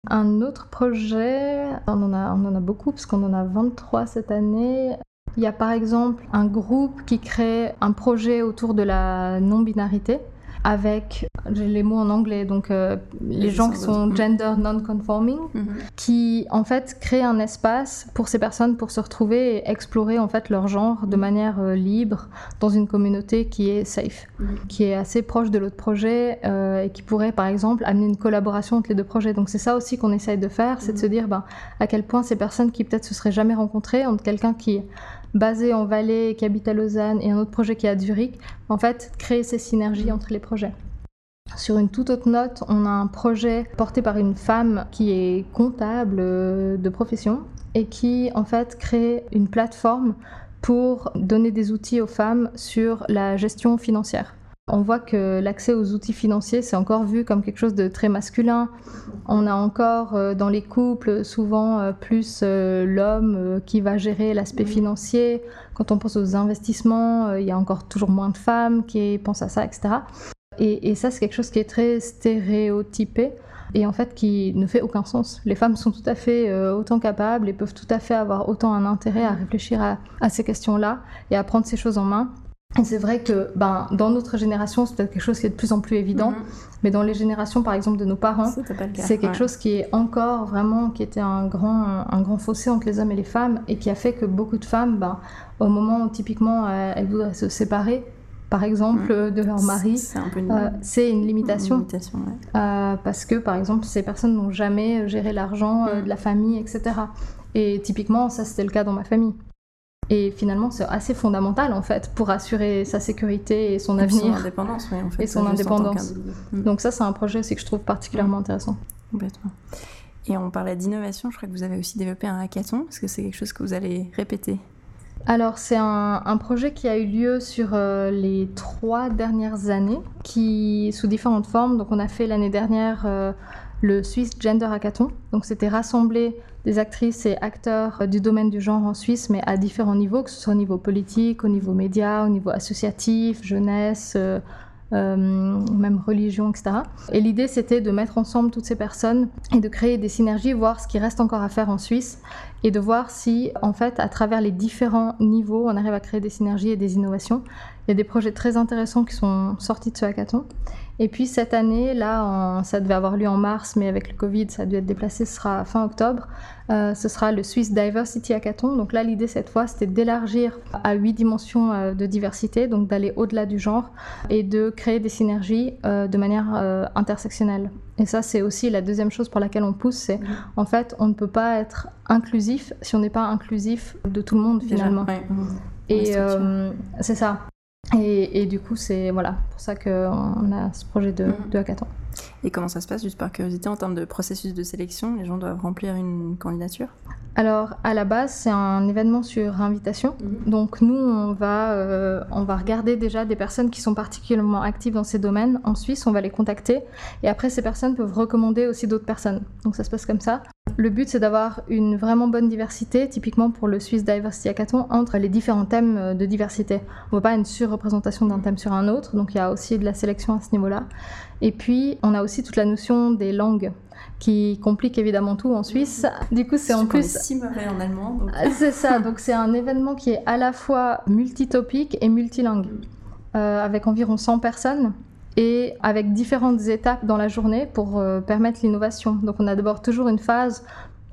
Un autre projet, on en a, on en a beaucoup parce qu'on en a 23 cette année. Il y a par exemple un groupe qui crée un projet autour de la non-binarité avec j'ai les mots en anglais, donc euh, les gens qui sont gender non-conforming, mhm. qui en fait créent un espace pour ces personnes pour se retrouver et explorer en fait leur genre de mhm. manière euh, libre dans une communauté qui est safe, mhm. qui est assez proche de l'autre projet euh, et qui pourrait par exemple amener une collaboration entre les deux projets. Donc c'est ça aussi qu'on essaye de faire, c'est de se dire ben, à quel point ces personnes qui peut-être se seraient jamais rencontrées entre quelqu'un qui basé en Valais, qui habite à Lausanne, et un autre projet qui est à Zurich, en fait, créer ces synergies entre les projets. Sur une toute autre note, on a un projet porté par une femme qui est comptable euh, de profession et qui en fait crée une plateforme pour donner des outils aux femmes sur la gestion financière. On voit que l'accès aux outils financiers, c'est encore vu comme quelque chose de très masculin. On a encore euh, dans les couples souvent euh, plus euh, l'homme qui va gérer l'aspect financier. Quand on pense aux investissements, il y a encore toujours moins de femmes qui pensent à ça, etc. Et, ça, c'est quelque chose qui est très stéréotypé et en fait qui ne fait aucun sens. Les femmes sont tout à fait autant capables et peuvent tout à fait avoir autant un intérêt à réfléchir à ces questions-là et à prendre ces choses en main Et c'est vrai que ben, dans notre génération, c'est peut-être quelque chose qui est de plus en plus évident, Mhm. mais dans les générations, par exemple, de nos parents, c'est quelque Ouais. chose qui est encore vraiment, qui était un grand, un grand fossé entre les hommes et les femmes, et qui a fait que beaucoup de femmes, ben, au moment où typiquement euh, elles voudraient se séparer, par exemple, euh, de leur mari, C'est un peu une, euh, c'est une une limitation. ouais. Euh, parce que par exemple ces personnes n'ont jamais géré l'argent euh, Mm. de la famille, etc. Et typiquement ça c'était le cas dans ma famille. Et finalement c'est assez fondamental en fait pour assurer sa sécurité et son Et puis son avenir. indépendance, oui, en fait. Et son indépendance. Mm. Donc ça c'est un projet aussi que je trouve particulièrement intéressant. Complètement. Et on parlait d'innovation, je crois que vous avez aussi développé un hackathon, parce que c'est quelque chose que vous allez répéter. Alors c'est un, projet qui a eu lieu sur euh, les trois dernières années, qui sous différentes formes. Donc on a fait l'année dernière euh, le Swiss Gender Hackathon. Donc c'était rassembler des actrices et acteurs euh, du domaine du genre en Suisse, mais à différents niveaux, que ce soit au niveau politique, au niveau média, au niveau associatif, jeunesse. Euh, même religion, etc. Et l'idée, c'était de mettre ensemble toutes ces personnes et de créer des synergies, voir ce qui reste encore à faire en Suisse et de voir si, en fait, à travers les différents niveaux, on arrive à créer des synergies et des innovations. Il y a des projets très intéressants qui sont sortis de ce hackathon. Et puis cette année, là, en- ça devait avoir lieu en mars, mais avec le Covid, ça a dû être déplacé, ce sera fin octobre. Euh, ce sera le Swiss Diversity Hackathon. Donc là, l'idée cette fois, c'était d'élargir à huit dimensions euh, de diversité, donc d'aller au-delà du genre et de créer des synergies euh, de manière euh, intersectionnelle. Et ça, c'est aussi la deuxième chose pour laquelle on pousse, c'est en fait, on ne peut pas être inclusif si on n'est pas inclusif de tout le monde Déjà, finalement. ouais. Et euh, c'est ça. Et, et du coup, c'est voilà, pour ça qu'on a ce projet de, Mhm. de hackathon. Et comment ça se passe, juste par curiosité, en termes de processus de sélection Les gens doivent remplir une candidature? Alors, à la base, c'est un événement sur invitation. Donc, nous, on va, euh, on va regarder déjà des personnes qui sont particulièrement actives dans ces domaines. En Suisse, on va les contacter. Et après, ces personnes peuvent recommander aussi d'autres personnes. Donc, ça se passe comme ça. Le but, c'est d'avoir une vraiment bonne diversité, typiquement pour le Swiss Diversity Hackathon, entre les différents thèmes euh, de diversité. On ne veut pas une surreprésentation d'un thème sur un autre. Donc, il y a aussi de la sélection à ce niveau-là. Et puis, on a aussi toute la notion des langues qui complique évidemment tout en Suisse. Du coup, c'est en plus si mauvais en allemand. donc- ah, C'est ça, donc c'est un événement qui est à la fois multitopique et multilingue, euh, avec environ 100 personnes et avec différentes étapes dans la journée pour euh, permettre l'innovation. Donc on a d'abord toujours une phase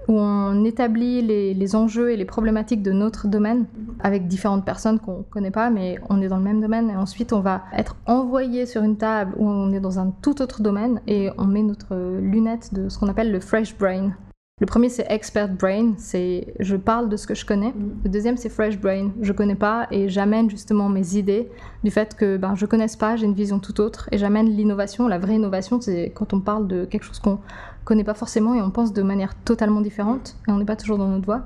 où on établit les, les enjeux et les problématiques de notre domaine avec différentes personnes qu'on ne connaît pas, mais on est dans le même domaine. Et ensuite, on va être envoyé sur une table où on est dans un tout autre domaine et on met notre lunette de ce qu'on appelle le fresh brain. Le premier, c'est expert brain, c'est je parle de ce que je connais. Le deuxième, c'est fresh brain, je connais pas et j'amène justement mes idées du fait que ben, je connaisse pas, j'ai une vision tout autre et j'amène l'innovation. La vraie innovation, c'est quand on parle de quelque chose qu'on connaît pas forcément et on pense de manière totalement différente et on n'est pas toujours dans notre voie.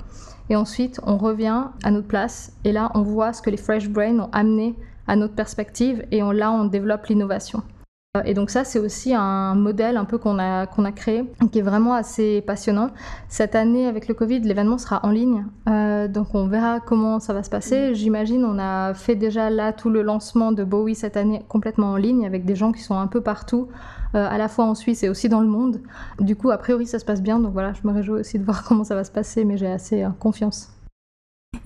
Et ensuite, on revient à notre place et là, on voit ce que les fresh brain ont amené à notre perspective et on, là, on développe l'innovation. Et donc ça, c'est aussi un modèle un peu qu'on a, qu'on a créé, qui est vraiment assez passionnant. Cette année, avec le Covid, l'événement sera en ligne, Euh, donc on verra comment ça va se passer. J'imagine, on a fait déjà là tout le lancement de Bowie cette année complètement en ligne, avec des gens qui sont un peu partout, euh, à la fois en Suisse et aussi dans le monde. Du coup, a priori, ça se passe bien, donc voilà, je me réjouis aussi de voir comment ça va se passer, mais j'ai assez euh, confiance.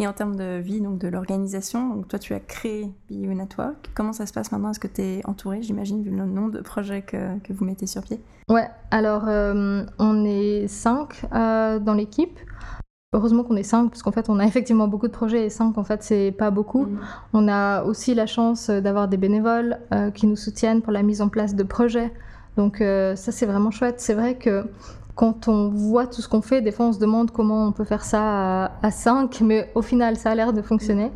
Et en termes de vie, donc de l'organisation, donc toi tu as créé BU Network. Comment ça se passe maintenant? Est-ce que tu es entouré, j'imagine, vu le nombre de projets que, que vous mettez sur pied? Ouais, alors euh, on est cinq euh, dans l'équipe. Heureusement qu'on est cinq, parce qu'en fait on a effectivement beaucoup de projets et cinq en fait c'est pas beaucoup. On a aussi la chance d'avoir des bénévoles euh, qui nous soutiennent pour la mise en place de projets. Donc euh, ça c'est vraiment chouette. C'est vrai que quand on voit tout ce qu'on fait, des fois on se demande comment on peut faire ça à, à 5, mais au final ça a l'air de fonctionner.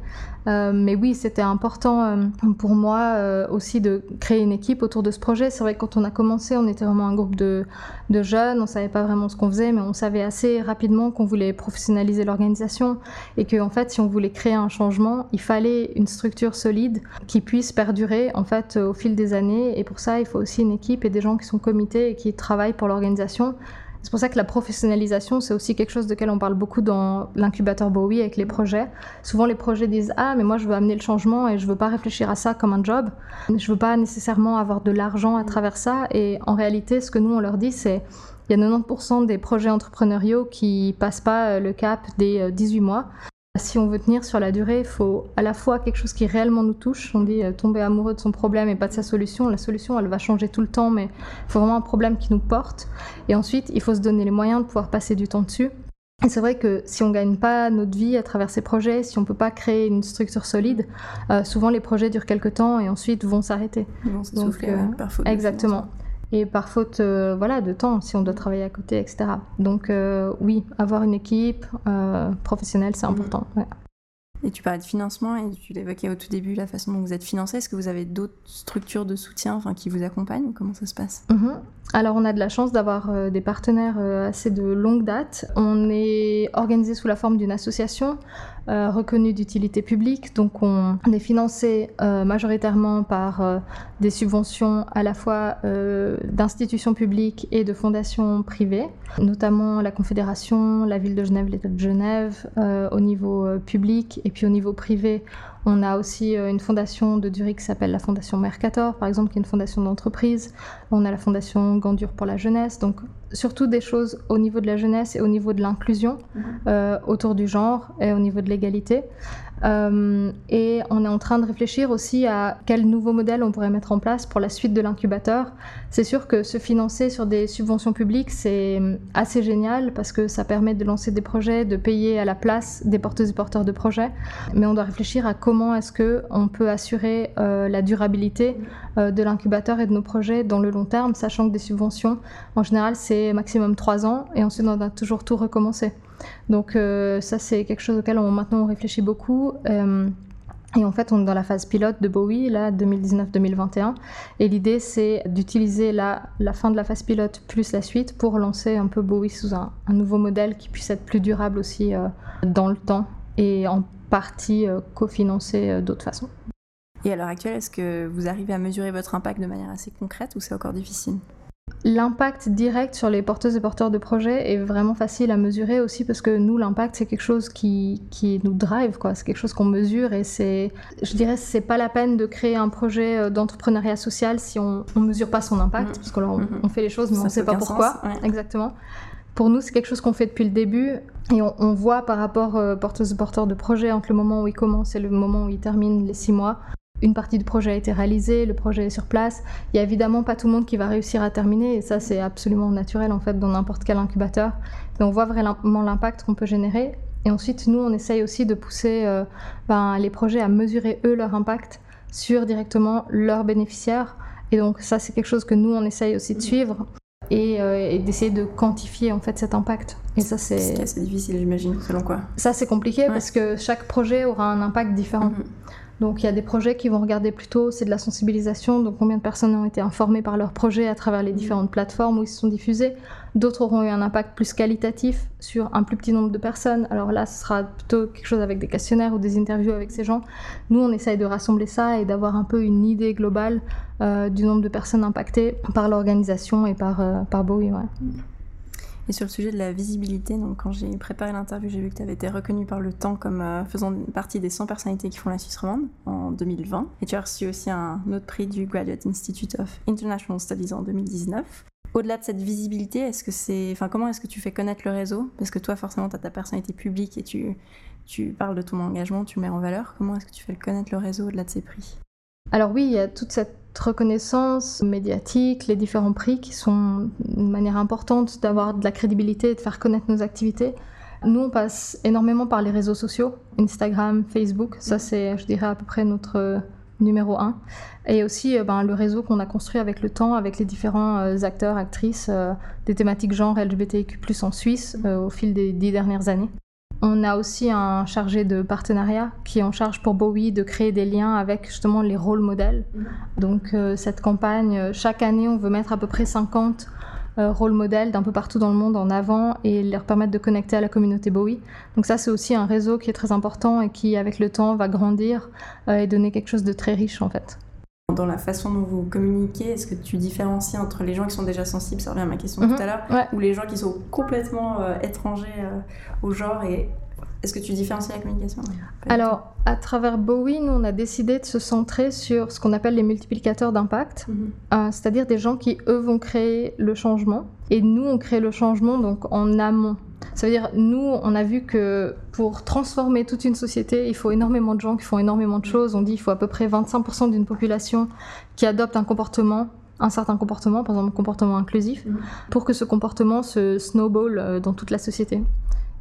Euh, mais oui, c'était important euh, pour moi euh, aussi de créer une équipe autour de ce projet. C'est vrai que quand on a commencé, on était vraiment un groupe de, jeunes, on savait pas vraiment ce qu'on faisait, mais on savait assez rapidement qu'on voulait professionnaliser l'organisation et que en fait, si on voulait créer un changement, il fallait une structure solide qui puisse perdurer en fait au fil des années. Et pour ça, il faut aussi une équipe et des gens qui sont comités et qui travaillent pour l'organisation. C'est pour ça que la professionnalisation, c'est aussi quelque chose de quel on parle beaucoup dans l'incubateur Bowie avec les projets. Souvent, les projets disent Ah, mais moi, je veux amener le changement et je veux pas réfléchir à ça comme un job. Je veux pas nécessairement avoir de l'argent à travers ça. Et en réalité, ce que nous, on leur dit, c'est il y a 90% des projets entrepreneuriaux qui passent pas le cap des 18 mois. Si on veut tenir sur la durée, il faut à la fois quelque chose qui réellement nous touche. On dit euh, tomber amoureux de son problème et pas de sa solution. La solution, elle va changer tout le temps, mais il faut vraiment un problème qui nous porte. Et ensuite, il faut se donner les moyens de pouvoir passer du temps dessus. Et c'est vrai que si on gagne pas notre vie à travers ces projets, si on peut pas créer une structure solide, euh, souvent les projets durent quelques temps et ensuite vont s'arrêter. Bon, Donc, euh, par faute exactement. Et par faute euh, voilà, de temps, si on doit travailler à côté, etc. Donc oui, avoir une équipe professionnelle, c'est mm. important. Et tu parlais de financement et tu l'évoquais au tout début, la façon dont vous êtes financé. Est-ce que vous avez d'autres structures de soutien enfin, qui vous accompagnent Comment ça se passe? Mhm. Alors, on a de la chance d'avoir euh, des partenaires euh, assez de longue date. On est organisé sous la forme d'une association euh, reconnue d'utilité publique. Donc, on est financé majoritairement par des subventions à la fois d'institutions publiques et de fondations privées, notamment la Confédération, la ville de Genève, l'État de Genève, au niveau public et puis au niveau privé. On a aussi euh, une fondation de Zurich qui s'appelle la Fondation Mercator, par exemple, qui est une fondation d'entreprise. On a la Fondation Gandur pour la jeunesse. Donc, surtout des choses au niveau de la jeunesse et au niveau de l'inclusion, mhm. euh, autour du genre et au niveau de l'égalité. Euh, et on est en train de réfléchir aussi à quel nouveau modèle on pourrait mettre en place pour la suite de l'incubateur. C'est sûr que se financer sur des subventions publiques, c'est assez génial parce que ça permet de lancer des projets, de payer à la place des porteuses et porteurs de projets. Mais on doit réfléchir à comment est-ce qu'on peut assurer euh, la durabilité euh, de l'incubateur et de nos projets dans le long terme, sachant que des subventions, en général, c'est maximum trois ans et ensuite on doit toujours tout recommencer. Donc euh, ça, c'est quelque chose auquel on, maintenant on réfléchit beaucoup. Euh, et en fait, on est dans la phase pilote de Bowie, là, 2019-2021. Et l'idée, c'est d'utiliser la, fin de la phase pilote plus la suite pour lancer un peu Bowie sous un, nouveau modèle qui puisse être plus durable aussi euh, dans le temps et en partie cofinancé d'autres façons. Et à l'heure actuelle, est-ce que vous arrivez à mesurer votre impact de manière assez concrète ou c'est encore difficile? L'impact direct sur les porteuses et porteurs de projets est vraiment facile à mesurer aussi parce que nous, l'impact, c'est quelque chose qui, qui nous drive, quoi. C'est quelque chose qu'on mesure et c'est, je dirais, c'est pas la peine de créer un projet euh, d'entrepreneuriat social si on, on mesure pas son impact, mmh. parce qu'on mmh. on fait les choses mais on sait pas pourquoi. Exactement. Pour nous, c'est quelque chose qu'on fait depuis le début et on, voit par rapport euh, porteuses et porteurs de projets entre le moment où ils commencent et le moment où ils terminent les six mois une partie du projet a été réalisée, le projet est sur place. Il n'y a évidemment pas tout le monde qui va réussir à terminer, et ça c'est absolument naturel en fait dans n'importe quel incubateur. Mais on voit vraiment l'impact qu'on peut générer. Et ensuite, nous, on essaye aussi de pousser euh, ben, les projets à mesurer eux leur impact sur directement leurs bénéficiaires. Et donc ça, c'est quelque chose que nous, on essaye aussi de suivre. Euh, et, d'essayer de quantifier en fait cet impact. Et ça c'est assez difficile j'imagine selon quoi. Ça c'est compliqué parce que chaque projet aura un impact différent. Mhm. Donc il y a des projets qui vont regarder plutôt, c'est de la sensibilisation, donc combien de personnes ont été informées par leur projet à travers les différentes plateformes où ils se sont diffusés. D'autres auront eu un impact plus qualitatif sur un plus petit nombre de personnes. Alors là, ce sera plutôt quelque chose avec des questionnaires ou des interviews avec ces gens. Nous, on essaye de rassembler ça et d'avoir un peu une idée globale euh, du nombre de personnes impactées par l'organisation et par, euh, Bowie. Et sur le sujet de la visibilité, donc quand j'ai préparé l'interview, j'ai vu que tu avais été reconnue par le temps comme euh, faisant partie des 100 personnalités qui font la Suisse romande en 2020. Et tu as reçu aussi un autre prix du Graduate Institute of International Studies en 2019. Au-delà de cette visibilité, comment est-ce que tu fais connaître le réseau? Parce que toi, forcément, tu as ta personnalité publique et tu, tu parles de ton engagement, tu le mets en valeur. Comment est-ce que tu fais connaître le réseau au-delà de ces prix? Alors oui, il y a toute cette reconnaissance médiatique, les différents prix qui sont une manière importante d'avoir de la crédibilité et de faire connaître nos activités. Nous, on passe énormément par les réseaux sociaux, Instagram, Facebook, ça c'est, je dirais, à peu près notre numéro un. Et aussi euh, ben, le réseau qu'on a construit avec le temps, avec les différents euh, acteurs, actrices euh, des thématiques genre LGBTQ+, en Suisse au fil des dix dernières années. On a aussi un chargé de partenariat qui est en charge pour Bowie de créer des liens avec justement les rôles modèles. Donc euh, cette campagne, euh, chaque année, on veut mettre à peu près 50 euh, rôles modèles d'un peu partout dans le monde en avant et leur permettre de connecter à la communauté Bowie. Donc ça, c'est aussi un réseau qui est très important et qui, avec le temps, va grandir et donner quelque chose de très riche en fait. Dans la façon dont vous communiquez, est-ce que tu différencies entre les gens qui sont déjà sensibles, ça revient à ma question tout mhm. à l'heure, ou les gens qui sont complètement euh, étrangers euh, au genre et est-ce que tu différencies la communication? Alors, à travers Bowie, nous, on a décidé de se centrer sur ce qu'on appelle les multiplicateurs d'impact, mhm. euh, c'est-à-dire des gens qui, eux, vont créer le changement. Et nous, on crée le changement donc en amont. Ça veut dire, nous, on a vu que pour transformer toute une société, il faut énormément de gens qui font énormément de choses. On dit qu'il faut à peu près 25% d'une population qui adopte un comportement un certain comportement, par exemple un comportement inclusif, mm. pour que ce comportement se snowball euh, dans toute la société.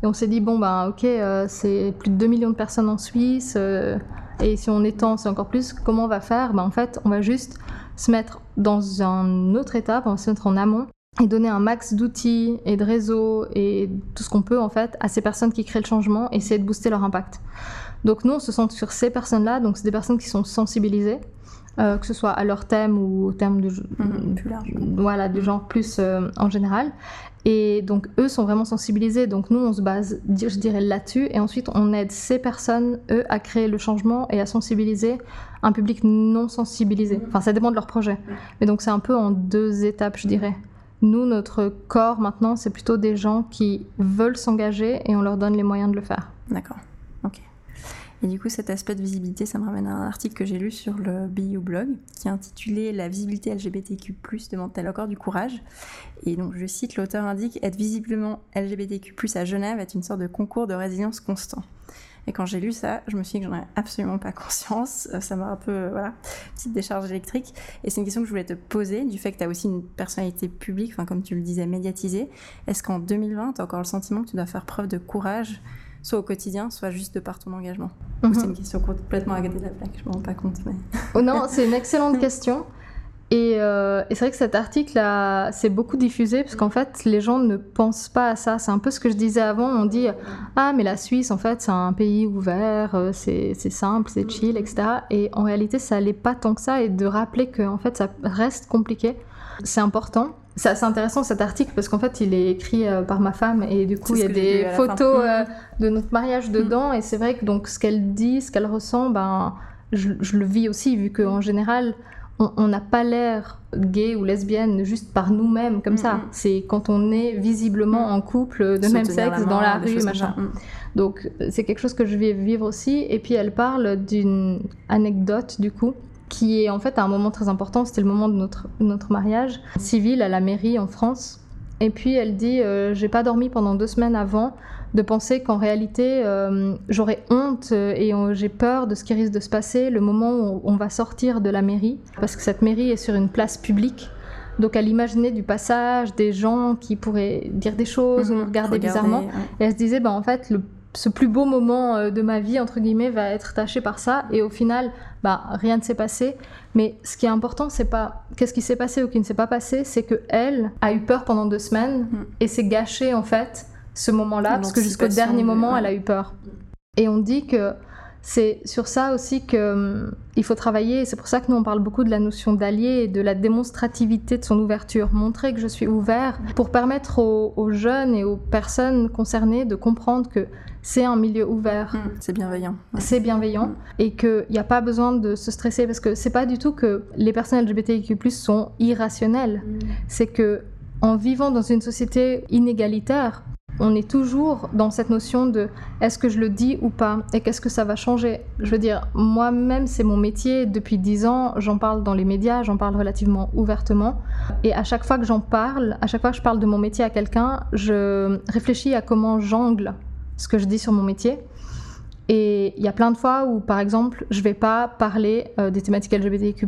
Et on s'est dit, bon, bah, ok, euh, c'est plus de 2 millions de personnes en Suisse, euh, et si on étend, c'est encore plus, comment on va faire? Bah, En fait, on va juste se mettre dans un autre étape, on va se mettre en amont, et donner un max d'outils et de réseaux et tout ce qu'on peut en fait à ces personnes qui créent le changement et essayer de booster leur impact. Donc nous on se centre sur ces personnes-là, donc c'est des personnes qui sont sensibilisées, euh, que ce soit à leur thème ou au thème de, mhm, plus large. voilà, du genre plus euh, en général. Et donc eux sont vraiment sensibilisés, donc nous on se base, je dirais, là-dessus, et ensuite on aide ces personnes, eux, à créer le changement et à sensibiliser un public non sensibilisé. Mhm. Enfin ça dépend de leur projet. Mais donc c'est un peu en deux étapes, je dirais. Nous, notre corps maintenant, c'est plutôt des gens qui veulent s'engager et on leur donne les moyens de le faire. D'accord. Ok. Et du coup, cet aspect de visibilité, ça me ramène à un article que j'ai lu sur le BIU blog qui est intitulé La visibilité LGBTQ, demande-t-elle encore du courage Et donc, je cite, l'auteur indique Être visiblement LGBTQ à Genève est une sorte de concours de résilience constant. Et quand j'ai lu ça, je me suis dit que j'en avais absolument pas conscience. Euh, ça m'a un peu, voilà, petite décharge électrique. Et c'est une question que je voulais te poser, du fait que tu as aussi une personnalité publique, enfin, comme tu le disais, médiatisée. Est-ce qu'en 2020, tu as encore le sentiment que tu dois faire preuve de courage soit au quotidien, soit juste de par ton engagement? Mhm. C'est une question complètement à côté de la plaque, je me rends pas compte. Mais... oh non, c'est une excellente question. Euh, et, c'est vrai que cet article s'est beaucoup diffusé parce qu'en fait, les gens ne pensent pas à ça. C'est un peu ce que je disais avant. On dit Ah, mais la Suisse, en fait, c'est un pays ouvert, euh, c'est simple, c'est chill, etc. Et en réalité, ça n'allait pas tant que ça. Et de rappeler que, en fait, ça reste compliqué, c'est important. C'est assez intéressant cet article parce qu'en fait il est écrit euh, par ma femme et du coup il y a des photos euh, de notre mariage mm. dedans et c'est vrai que donc ce qu'elle dit, ce qu'elle ressent, ben je, le vis aussi vu qu'en général on n'a pas l'air gay ou lesbienne juste par nous-mêmes comme ça. Mm, mm. C'est quand on est visiblement en couple de même sexe dans la rue, machin. Donc c'est quelque chose que je vais vivre aussi. Et puis elle parle d'une anecdote du coup qui est en fait à un moment très important, c'était le moment de notre, notre mariage civil à la mairie en France. Et puis elle dit euh, J'ai pas dormi pendant deux semaines avant de penser qu'en réalité euh, j'aurais honte euh, et j'ai peur de ce qui risque de se passer le moment où on va sortir de la mairie, parce que cette mairie est sur une place publique. Donc elle imaginait du passage des gens qui pourraient dire des choses ou mhm. regarder, bizarrement. Et elle se disait bah, En fait, le ce plus beau moment euh, de ma vie, entre guillemets, va être taché par ça. Et au final, bah, rien ne s'est passé. Mais ce qui est important, c'est pas qu'est-ce qui s'est passé ou qui ne s'est pas passé, c'est que elle a eu peur pendant deux semaines mm. et s'est gâché en fait ce moment-là, parce que jusqu'au dernier moment, elle a eu peur. Et on dit que c'est sur ça aussi qu'il hum, faut travailler. C'est pour ça que nous, on parle beaucoup de la notion d'allié et de la démonstrativité de son ouverture. Montrer que je suis ouvert pour permettre aux, jeunes et aux personnes concernées de comprendre que c'est un milieu ouvert. Hum, c'est bienveillant. C'est bienveillant hum. et qu'il n'y a pas besoin de se stresser parce que c'est pas du tout que les personnes LGBTIQ+ sont irrationnelles. C'est que en vivant dans une société inégalitaire, on est toujours dans cette notion de est-ce que je le dis ou pas et qu'est-ce que ça va changer. Je veux dire, moi-même, c'est mon métier. Depuis dix ans, j'en parle dans les médias, j'en parle relativement ouvertement. Et à chaque fois que j'en parle, à chaque fois que je parle de mon métier à quelqu'un, je réfléchis à comment j'angle ce que je dis sur mon métier. Et il y a plein de fois où, par exemple, je vais pas parler euh, des thématiques LGBTQ+.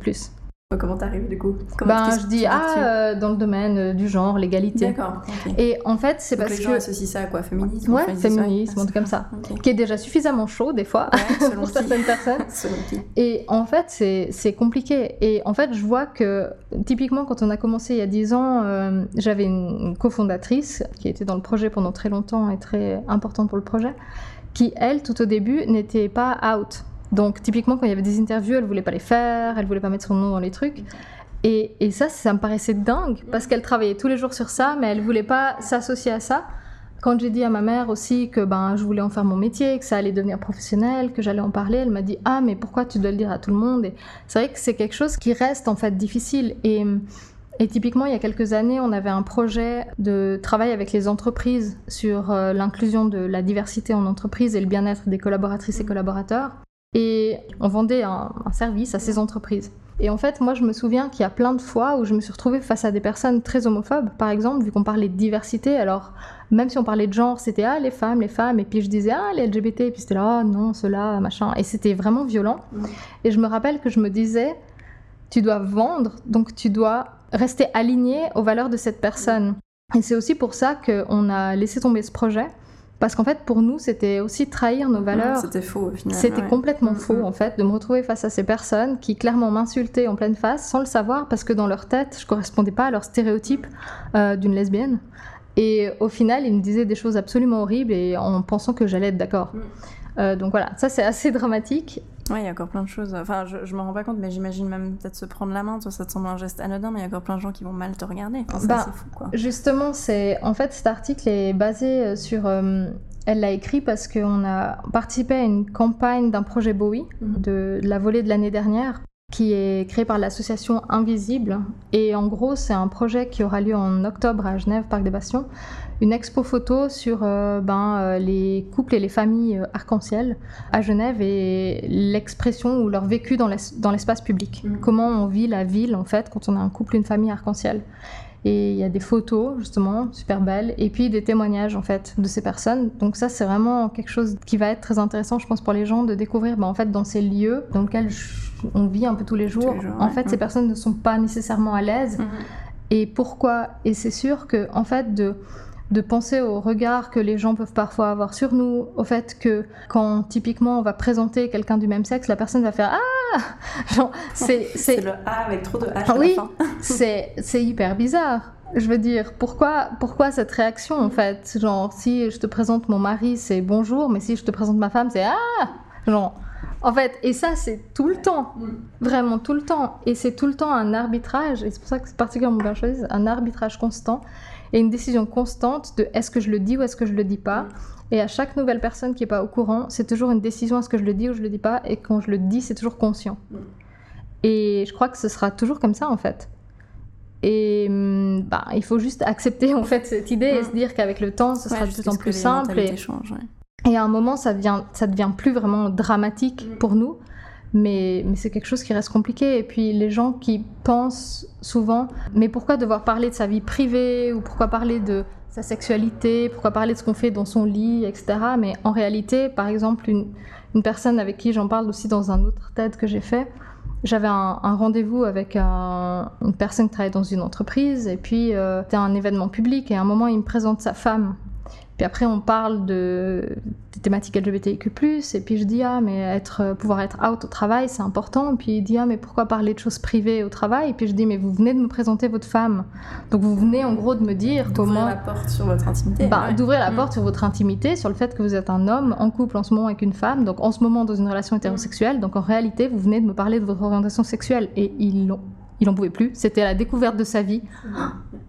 Comment t'arrives du coup Ben je dis ah euh, dans le domaine euh, du genre, l'égalité. D'accord. Et en fait c'est parce les que gens associent ça à quoi? Féminisme Ouais, féminisme, un truc comme ça, qui est déjà suffisamment chaud des fois pour certaines personnes. Et en fait c'est compliqué. Et en fait je vois que typiquement quand on a commencé il y a 10 ans, euh, j'avais une cofondatrice qui était dans le projet pendant très longtemps et très importante pour le projet, qui elle tout au début n'était pas out donc typiquement quand il y avait des interviews, elle voulait pas les faire, elle voulait pas mettre son nom dans les trucs. Et, ça, ça me paraissait dingue parce qu'elle travaillait tous les jours sur ça, mais elle voulait pas s'associer à ça. Quand j'ai dit à ma mère aussi que ben, je voulais en faire mon métier, que ça allait devenir professionnel, que j'allais en parler, elle m'a dit Ah, mais pourquoi tu dois le dire à tout le monde? Et c'est vrai que c'est quelque chose qui reste en fait difficile. Et, et typiquement, il y a quelques années, on avait un projet de travail avec les entreprises sur euh, l'inclusion de la diversité en entreprise et le bien-être des collaboratrices et collaborateurs et on vendait un, service à ces entreprises. Et en fait, moi, je me souviens qu'il y a plein de fois où je me suis retrouvée face à des personnes très homophobes, par exemple, vu qu'on parlait de diversité. Alors, même si on parlait de genre, c'était ah, les femmes, les femmes, et puis je disais ah, les LGBT, et puis c'était là, ah, non, cela, machin. Et c'était vraiment violent. Et je me rappelle que je me disais, tu dois vendre, donc tu dois rester aligné aux valeurs de cette personne. Et c'est aussi pour ça qu'on a laissé tomber ce projet. Parce qu'en fait, pour nous, c'était aussi trahir nos valeurs. C'était faux au final. C'était complètement faux, en fait, de me retrouver face à ces personnes qui clairement m'insultaient en pleine face sans le savoir parce que dans leur tête, je correspondais pas à leur stéréotype euh, d'une lesbienne. Et au final, ils me disaient des choses absolument horribles et en pensant que j'allais être d'accord. Mm. Euh, donc voilà, ça c'est assez dramatique. Ouais, il y a encore plein de choses. Enfin, je, je me rends pas compte, mais j'imagine même peut-être se prendre la main. Toi, ça te semble un geste anodin, mais il y a encore plein de gens qui vont mal te regarder. bah, fou, quoi. Justement, c'est en fait cet article est basé euh, sur. Euh, elle l'a écrit parce qu'on a participé à une campagne d'un projet Bowie mhm. de, de la volée de l'année dernière qui est créé par l'association Invisible. Et en gros, c'est un projet qui aura lieu en octobre à Genève, Parc des Bastions. Une expo photo sur euh, ben, euh, les couples et les familles euh, arc-en-ciel à Genève et l'expression ou leur vécu dans l'espace public. Mm. Comment on vit la ville, en fait, quand on a un couple, une famille arc-en-ciel. Et il y a des photos, justement, super belles, et puis des témoignages, en fait, de ces personnes. Donc ça, c'est vraiment quelque chose qui va être très intéressant, je pense, pour les gens de découvrir, ben, en fait, dans ces lieux dans lesquels on vit un peu tous les jours, en fait, ces personnes ne sont pas nécessairement à l'aise. Mhm. Et pourquoi? Et c'est sûr que, en fait, de de penser au regard que les gens peuvent parfois avoir sur nous, au fait que quand typiquement on va présenter quelqu'un du même sexe, la personne va faire ah! Genre c'est c'est le A avec trop de H à oui, c'est c'est hyper bizarre. Je veux dire, pourquoi, pourquoi cette réaction en fait? Genre, si je te présente mon mari, c'est bonjour, mais si je te présente ma femme, c'est ah! Genre, en fait, et ça, c'est tout le temps, vraiment tout le temps. Et c'est tout le temps un arbitrage, et c'est pour ça que c'est particulièrement bien choisi, un arbitrage constant et une décision constante de est-ce que je le dis ou est-ce que je le dis pas. Et à chaque nouvelle personne qui est pas au courant, c'est toujours une décision est-ce que je le dis ou je le dis pas. Et quand je le dis, c'est toujours conscient. Et je crois que ce sera toujours comme ça en fait. Et hum, bah, il faut juste accepter en fait cette idée et se dire qu'avec le temps, ce sera de plus en plus simple. Et, et, à un moment, ça devient, ça devient plus vraiment dramatique mm. pour nous mais, c'est quelque chose qui reste compliqué. Et puis les gens qui pensent souvent, mais pourquoi devoir parler de sa vie privée ou pourquoi parler de sa sexualité, pourquoi parler de ce qu'on fait dans son lit, etc. Mais en réalité, par exemple, une, personne avec qui j'en parle aussi dans un autre TED que j'ai fait, j'avais un, rendez-vous avec une personne qui travaille dans une entreprise et puis euh, c'était un événement public et à un moment il me présente sa femme puis après, on parle de, des thématiques LGBTQ+, et puis je dis, ah, mais être, pouvoir être out au travail, c'est important. Et puis il dit, ah, mais pourquoi parler de choses privées au travail? Et puis je dis, mais vous venez de me présenter votre femme. Donc vous venez en gros de me dire comment... D'ouvrir la porte sur votre intimité. Bah, D'ouvrir la mm. porte sur votre intimité, sur le fait que vous êtes un homme en couple en ce moment avec une femme, donc en ce moment dans une relation hétérosexuelle. Donc en réalité, vous venez de me parler de votre orientation sexuelle. Et ils l'ont il n'en pouvait plus. C'était la découverte de sa vie.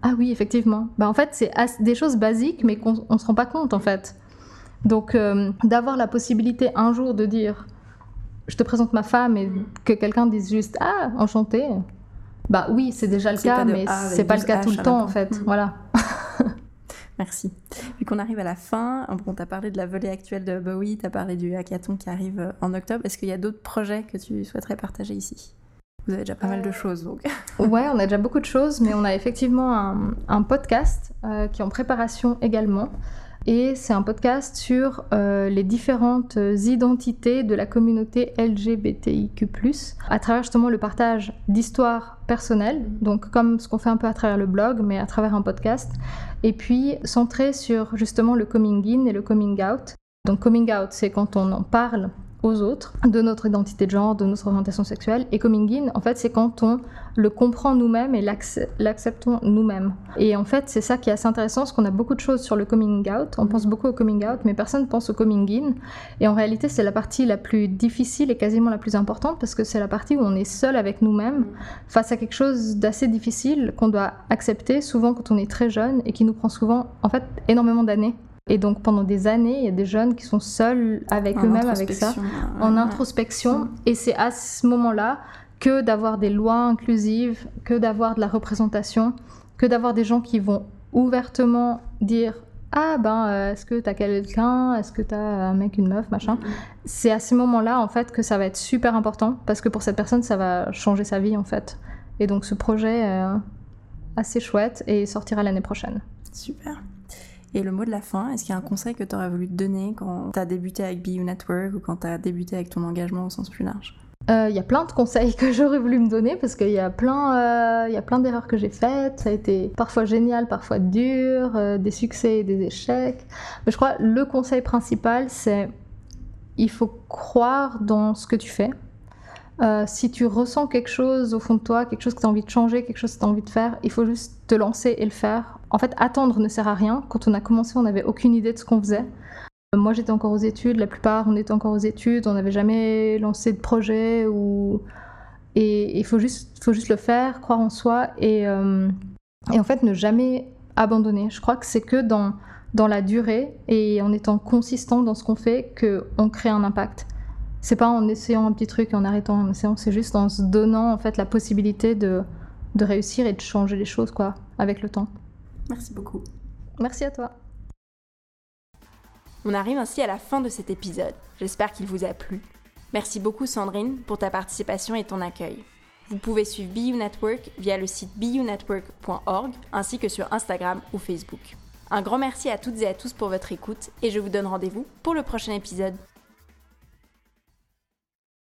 Ah oui, effectivement. Bah, en fait, c'est des choses basiques, mais qu'on ne se rend pas compte, en fait. Donc, euh, d'avoir la possibilité un jour de dire je te présente ma femme et que quelqu'un dise juste ah, enchanté. Bah oui, c'est déjà le cas, mais c'est pas le cas tout le temps, en fait. Mm. Voilà. Merci. Vu qu'on arrive à la fin, on t'a parlé de la volée actuelle de Bowie, t'as parlé du hackathon qui arrive euh, en octobre. Est-ce qu'il y a d'autres projets que tu souhaiterais partager ici? Vous avez déjà pas mal de choses, donc. ouais, on a déjà beaucoup de choses, mais on a effectivement un, podcast euh, qui est en préparation également. Et c'est un podcast sur euh, les différentes identités de la communauté LGBTIQ, à travers justement le partage d'histoires personnelles, donc comme ce qu'on fait un peu à travers le blog, mais à travers un podcast, et puis centré sur justement le coming in et le coming out. Donc coming out, c'est quand on en parle aux autres de notre identité de genre, de notre orientation sexuelle. Et coming in, en fait, c'est quand on le comprend nous-mêmes et l'acceptons nous-mêmes. Et en fait, c'est ça qui est assez intéressant, parce qu'on a beaucoup de choses sur le coming out. On pense beaucoup au coming out, mais personne ne pense au coming in. Et en réalité, c'est la partie la plus difficile et quasiment la plus importante, parce que c'est la partie où on est seul avec nous-mêmes face à quelque chose d'assez difficile qu'on doit accepter, souvent quand on est très jeune, et qui nous prend souvent, en fait, énormément d'années et donc pendant des années, il y a des jeunes qui sont seuls avec eux-mêmes, avec ça, en introspection. Et c'est à ce moment-là que d'avoir des lois inclusives, que d'avoir de la représentation, que d'avoir des gens qui vont ouvertement dire ah ben est-ce que t'as quelqu'un, est-ce que t'as un mec, une meuf, machin? C'est à ces moments-là en fait que ça va être super important parce que pour cette personne ça va changer sa vie en fait. Et donc ce projet est assez chouette et sortira l'année prochaine. Super. Et le mot de la fin, est-ce qu'il y a un conseil que tu aurais voulu te donner quand tu as débuté avec BU Network ou quand tu as débuté avec ton engagement au sens plus large? Euh, il y a plein de conseils que j'aurais voulu me donner parce qu'il y a plein, euh, plein d'erreurs que j'ai faites. Ça a été parfois génial, parfois dur, euh, des succès et des échecs. Mais je crois le conseil principal, c'est il faut croire dans ce que tu fais. Si tu ressens quelque chose au fond de toi, quelque chose que tu as envie de changer, quelque chose que tu as envie de faire, il faut juste te lancer et le faire. En fait, attendre ne sert à rien. Quand on a commencé, on n'avait aucune idée de ce qu'on faisait. Moi, j'étais encore aux études, la plupart, on était encore aux études, on n'avait jamais lancé de projet. Et il faut juste, le faire, croire en soi et, euh, et en fait ne jamais abandonner. Je crois que c'est que dans, dans la durée et en étant consistant dans ce qu'on fait qu'on crée un impact. C'est pas en essayant un petit truc et en arrêtant en essayant, c'est juste en se donnant en fait la possibilité de, de réussir et de changer les choses quoi, avec le temps. Merci beaucoup. Merci à toi. On arrive ainsi à la fin de cet épisode. J'espère qu'il vous a plu. Merci beaucoup Sandrine pour ta participation et ton accueil. Vous pouvez suivre BU Network via le site bunetwork.org ainsi que sur Instagram ou Facebook. Un grand merci à toutes et à tous pour votre écoute et je vous donne rendez-vous pour le prochain épisode.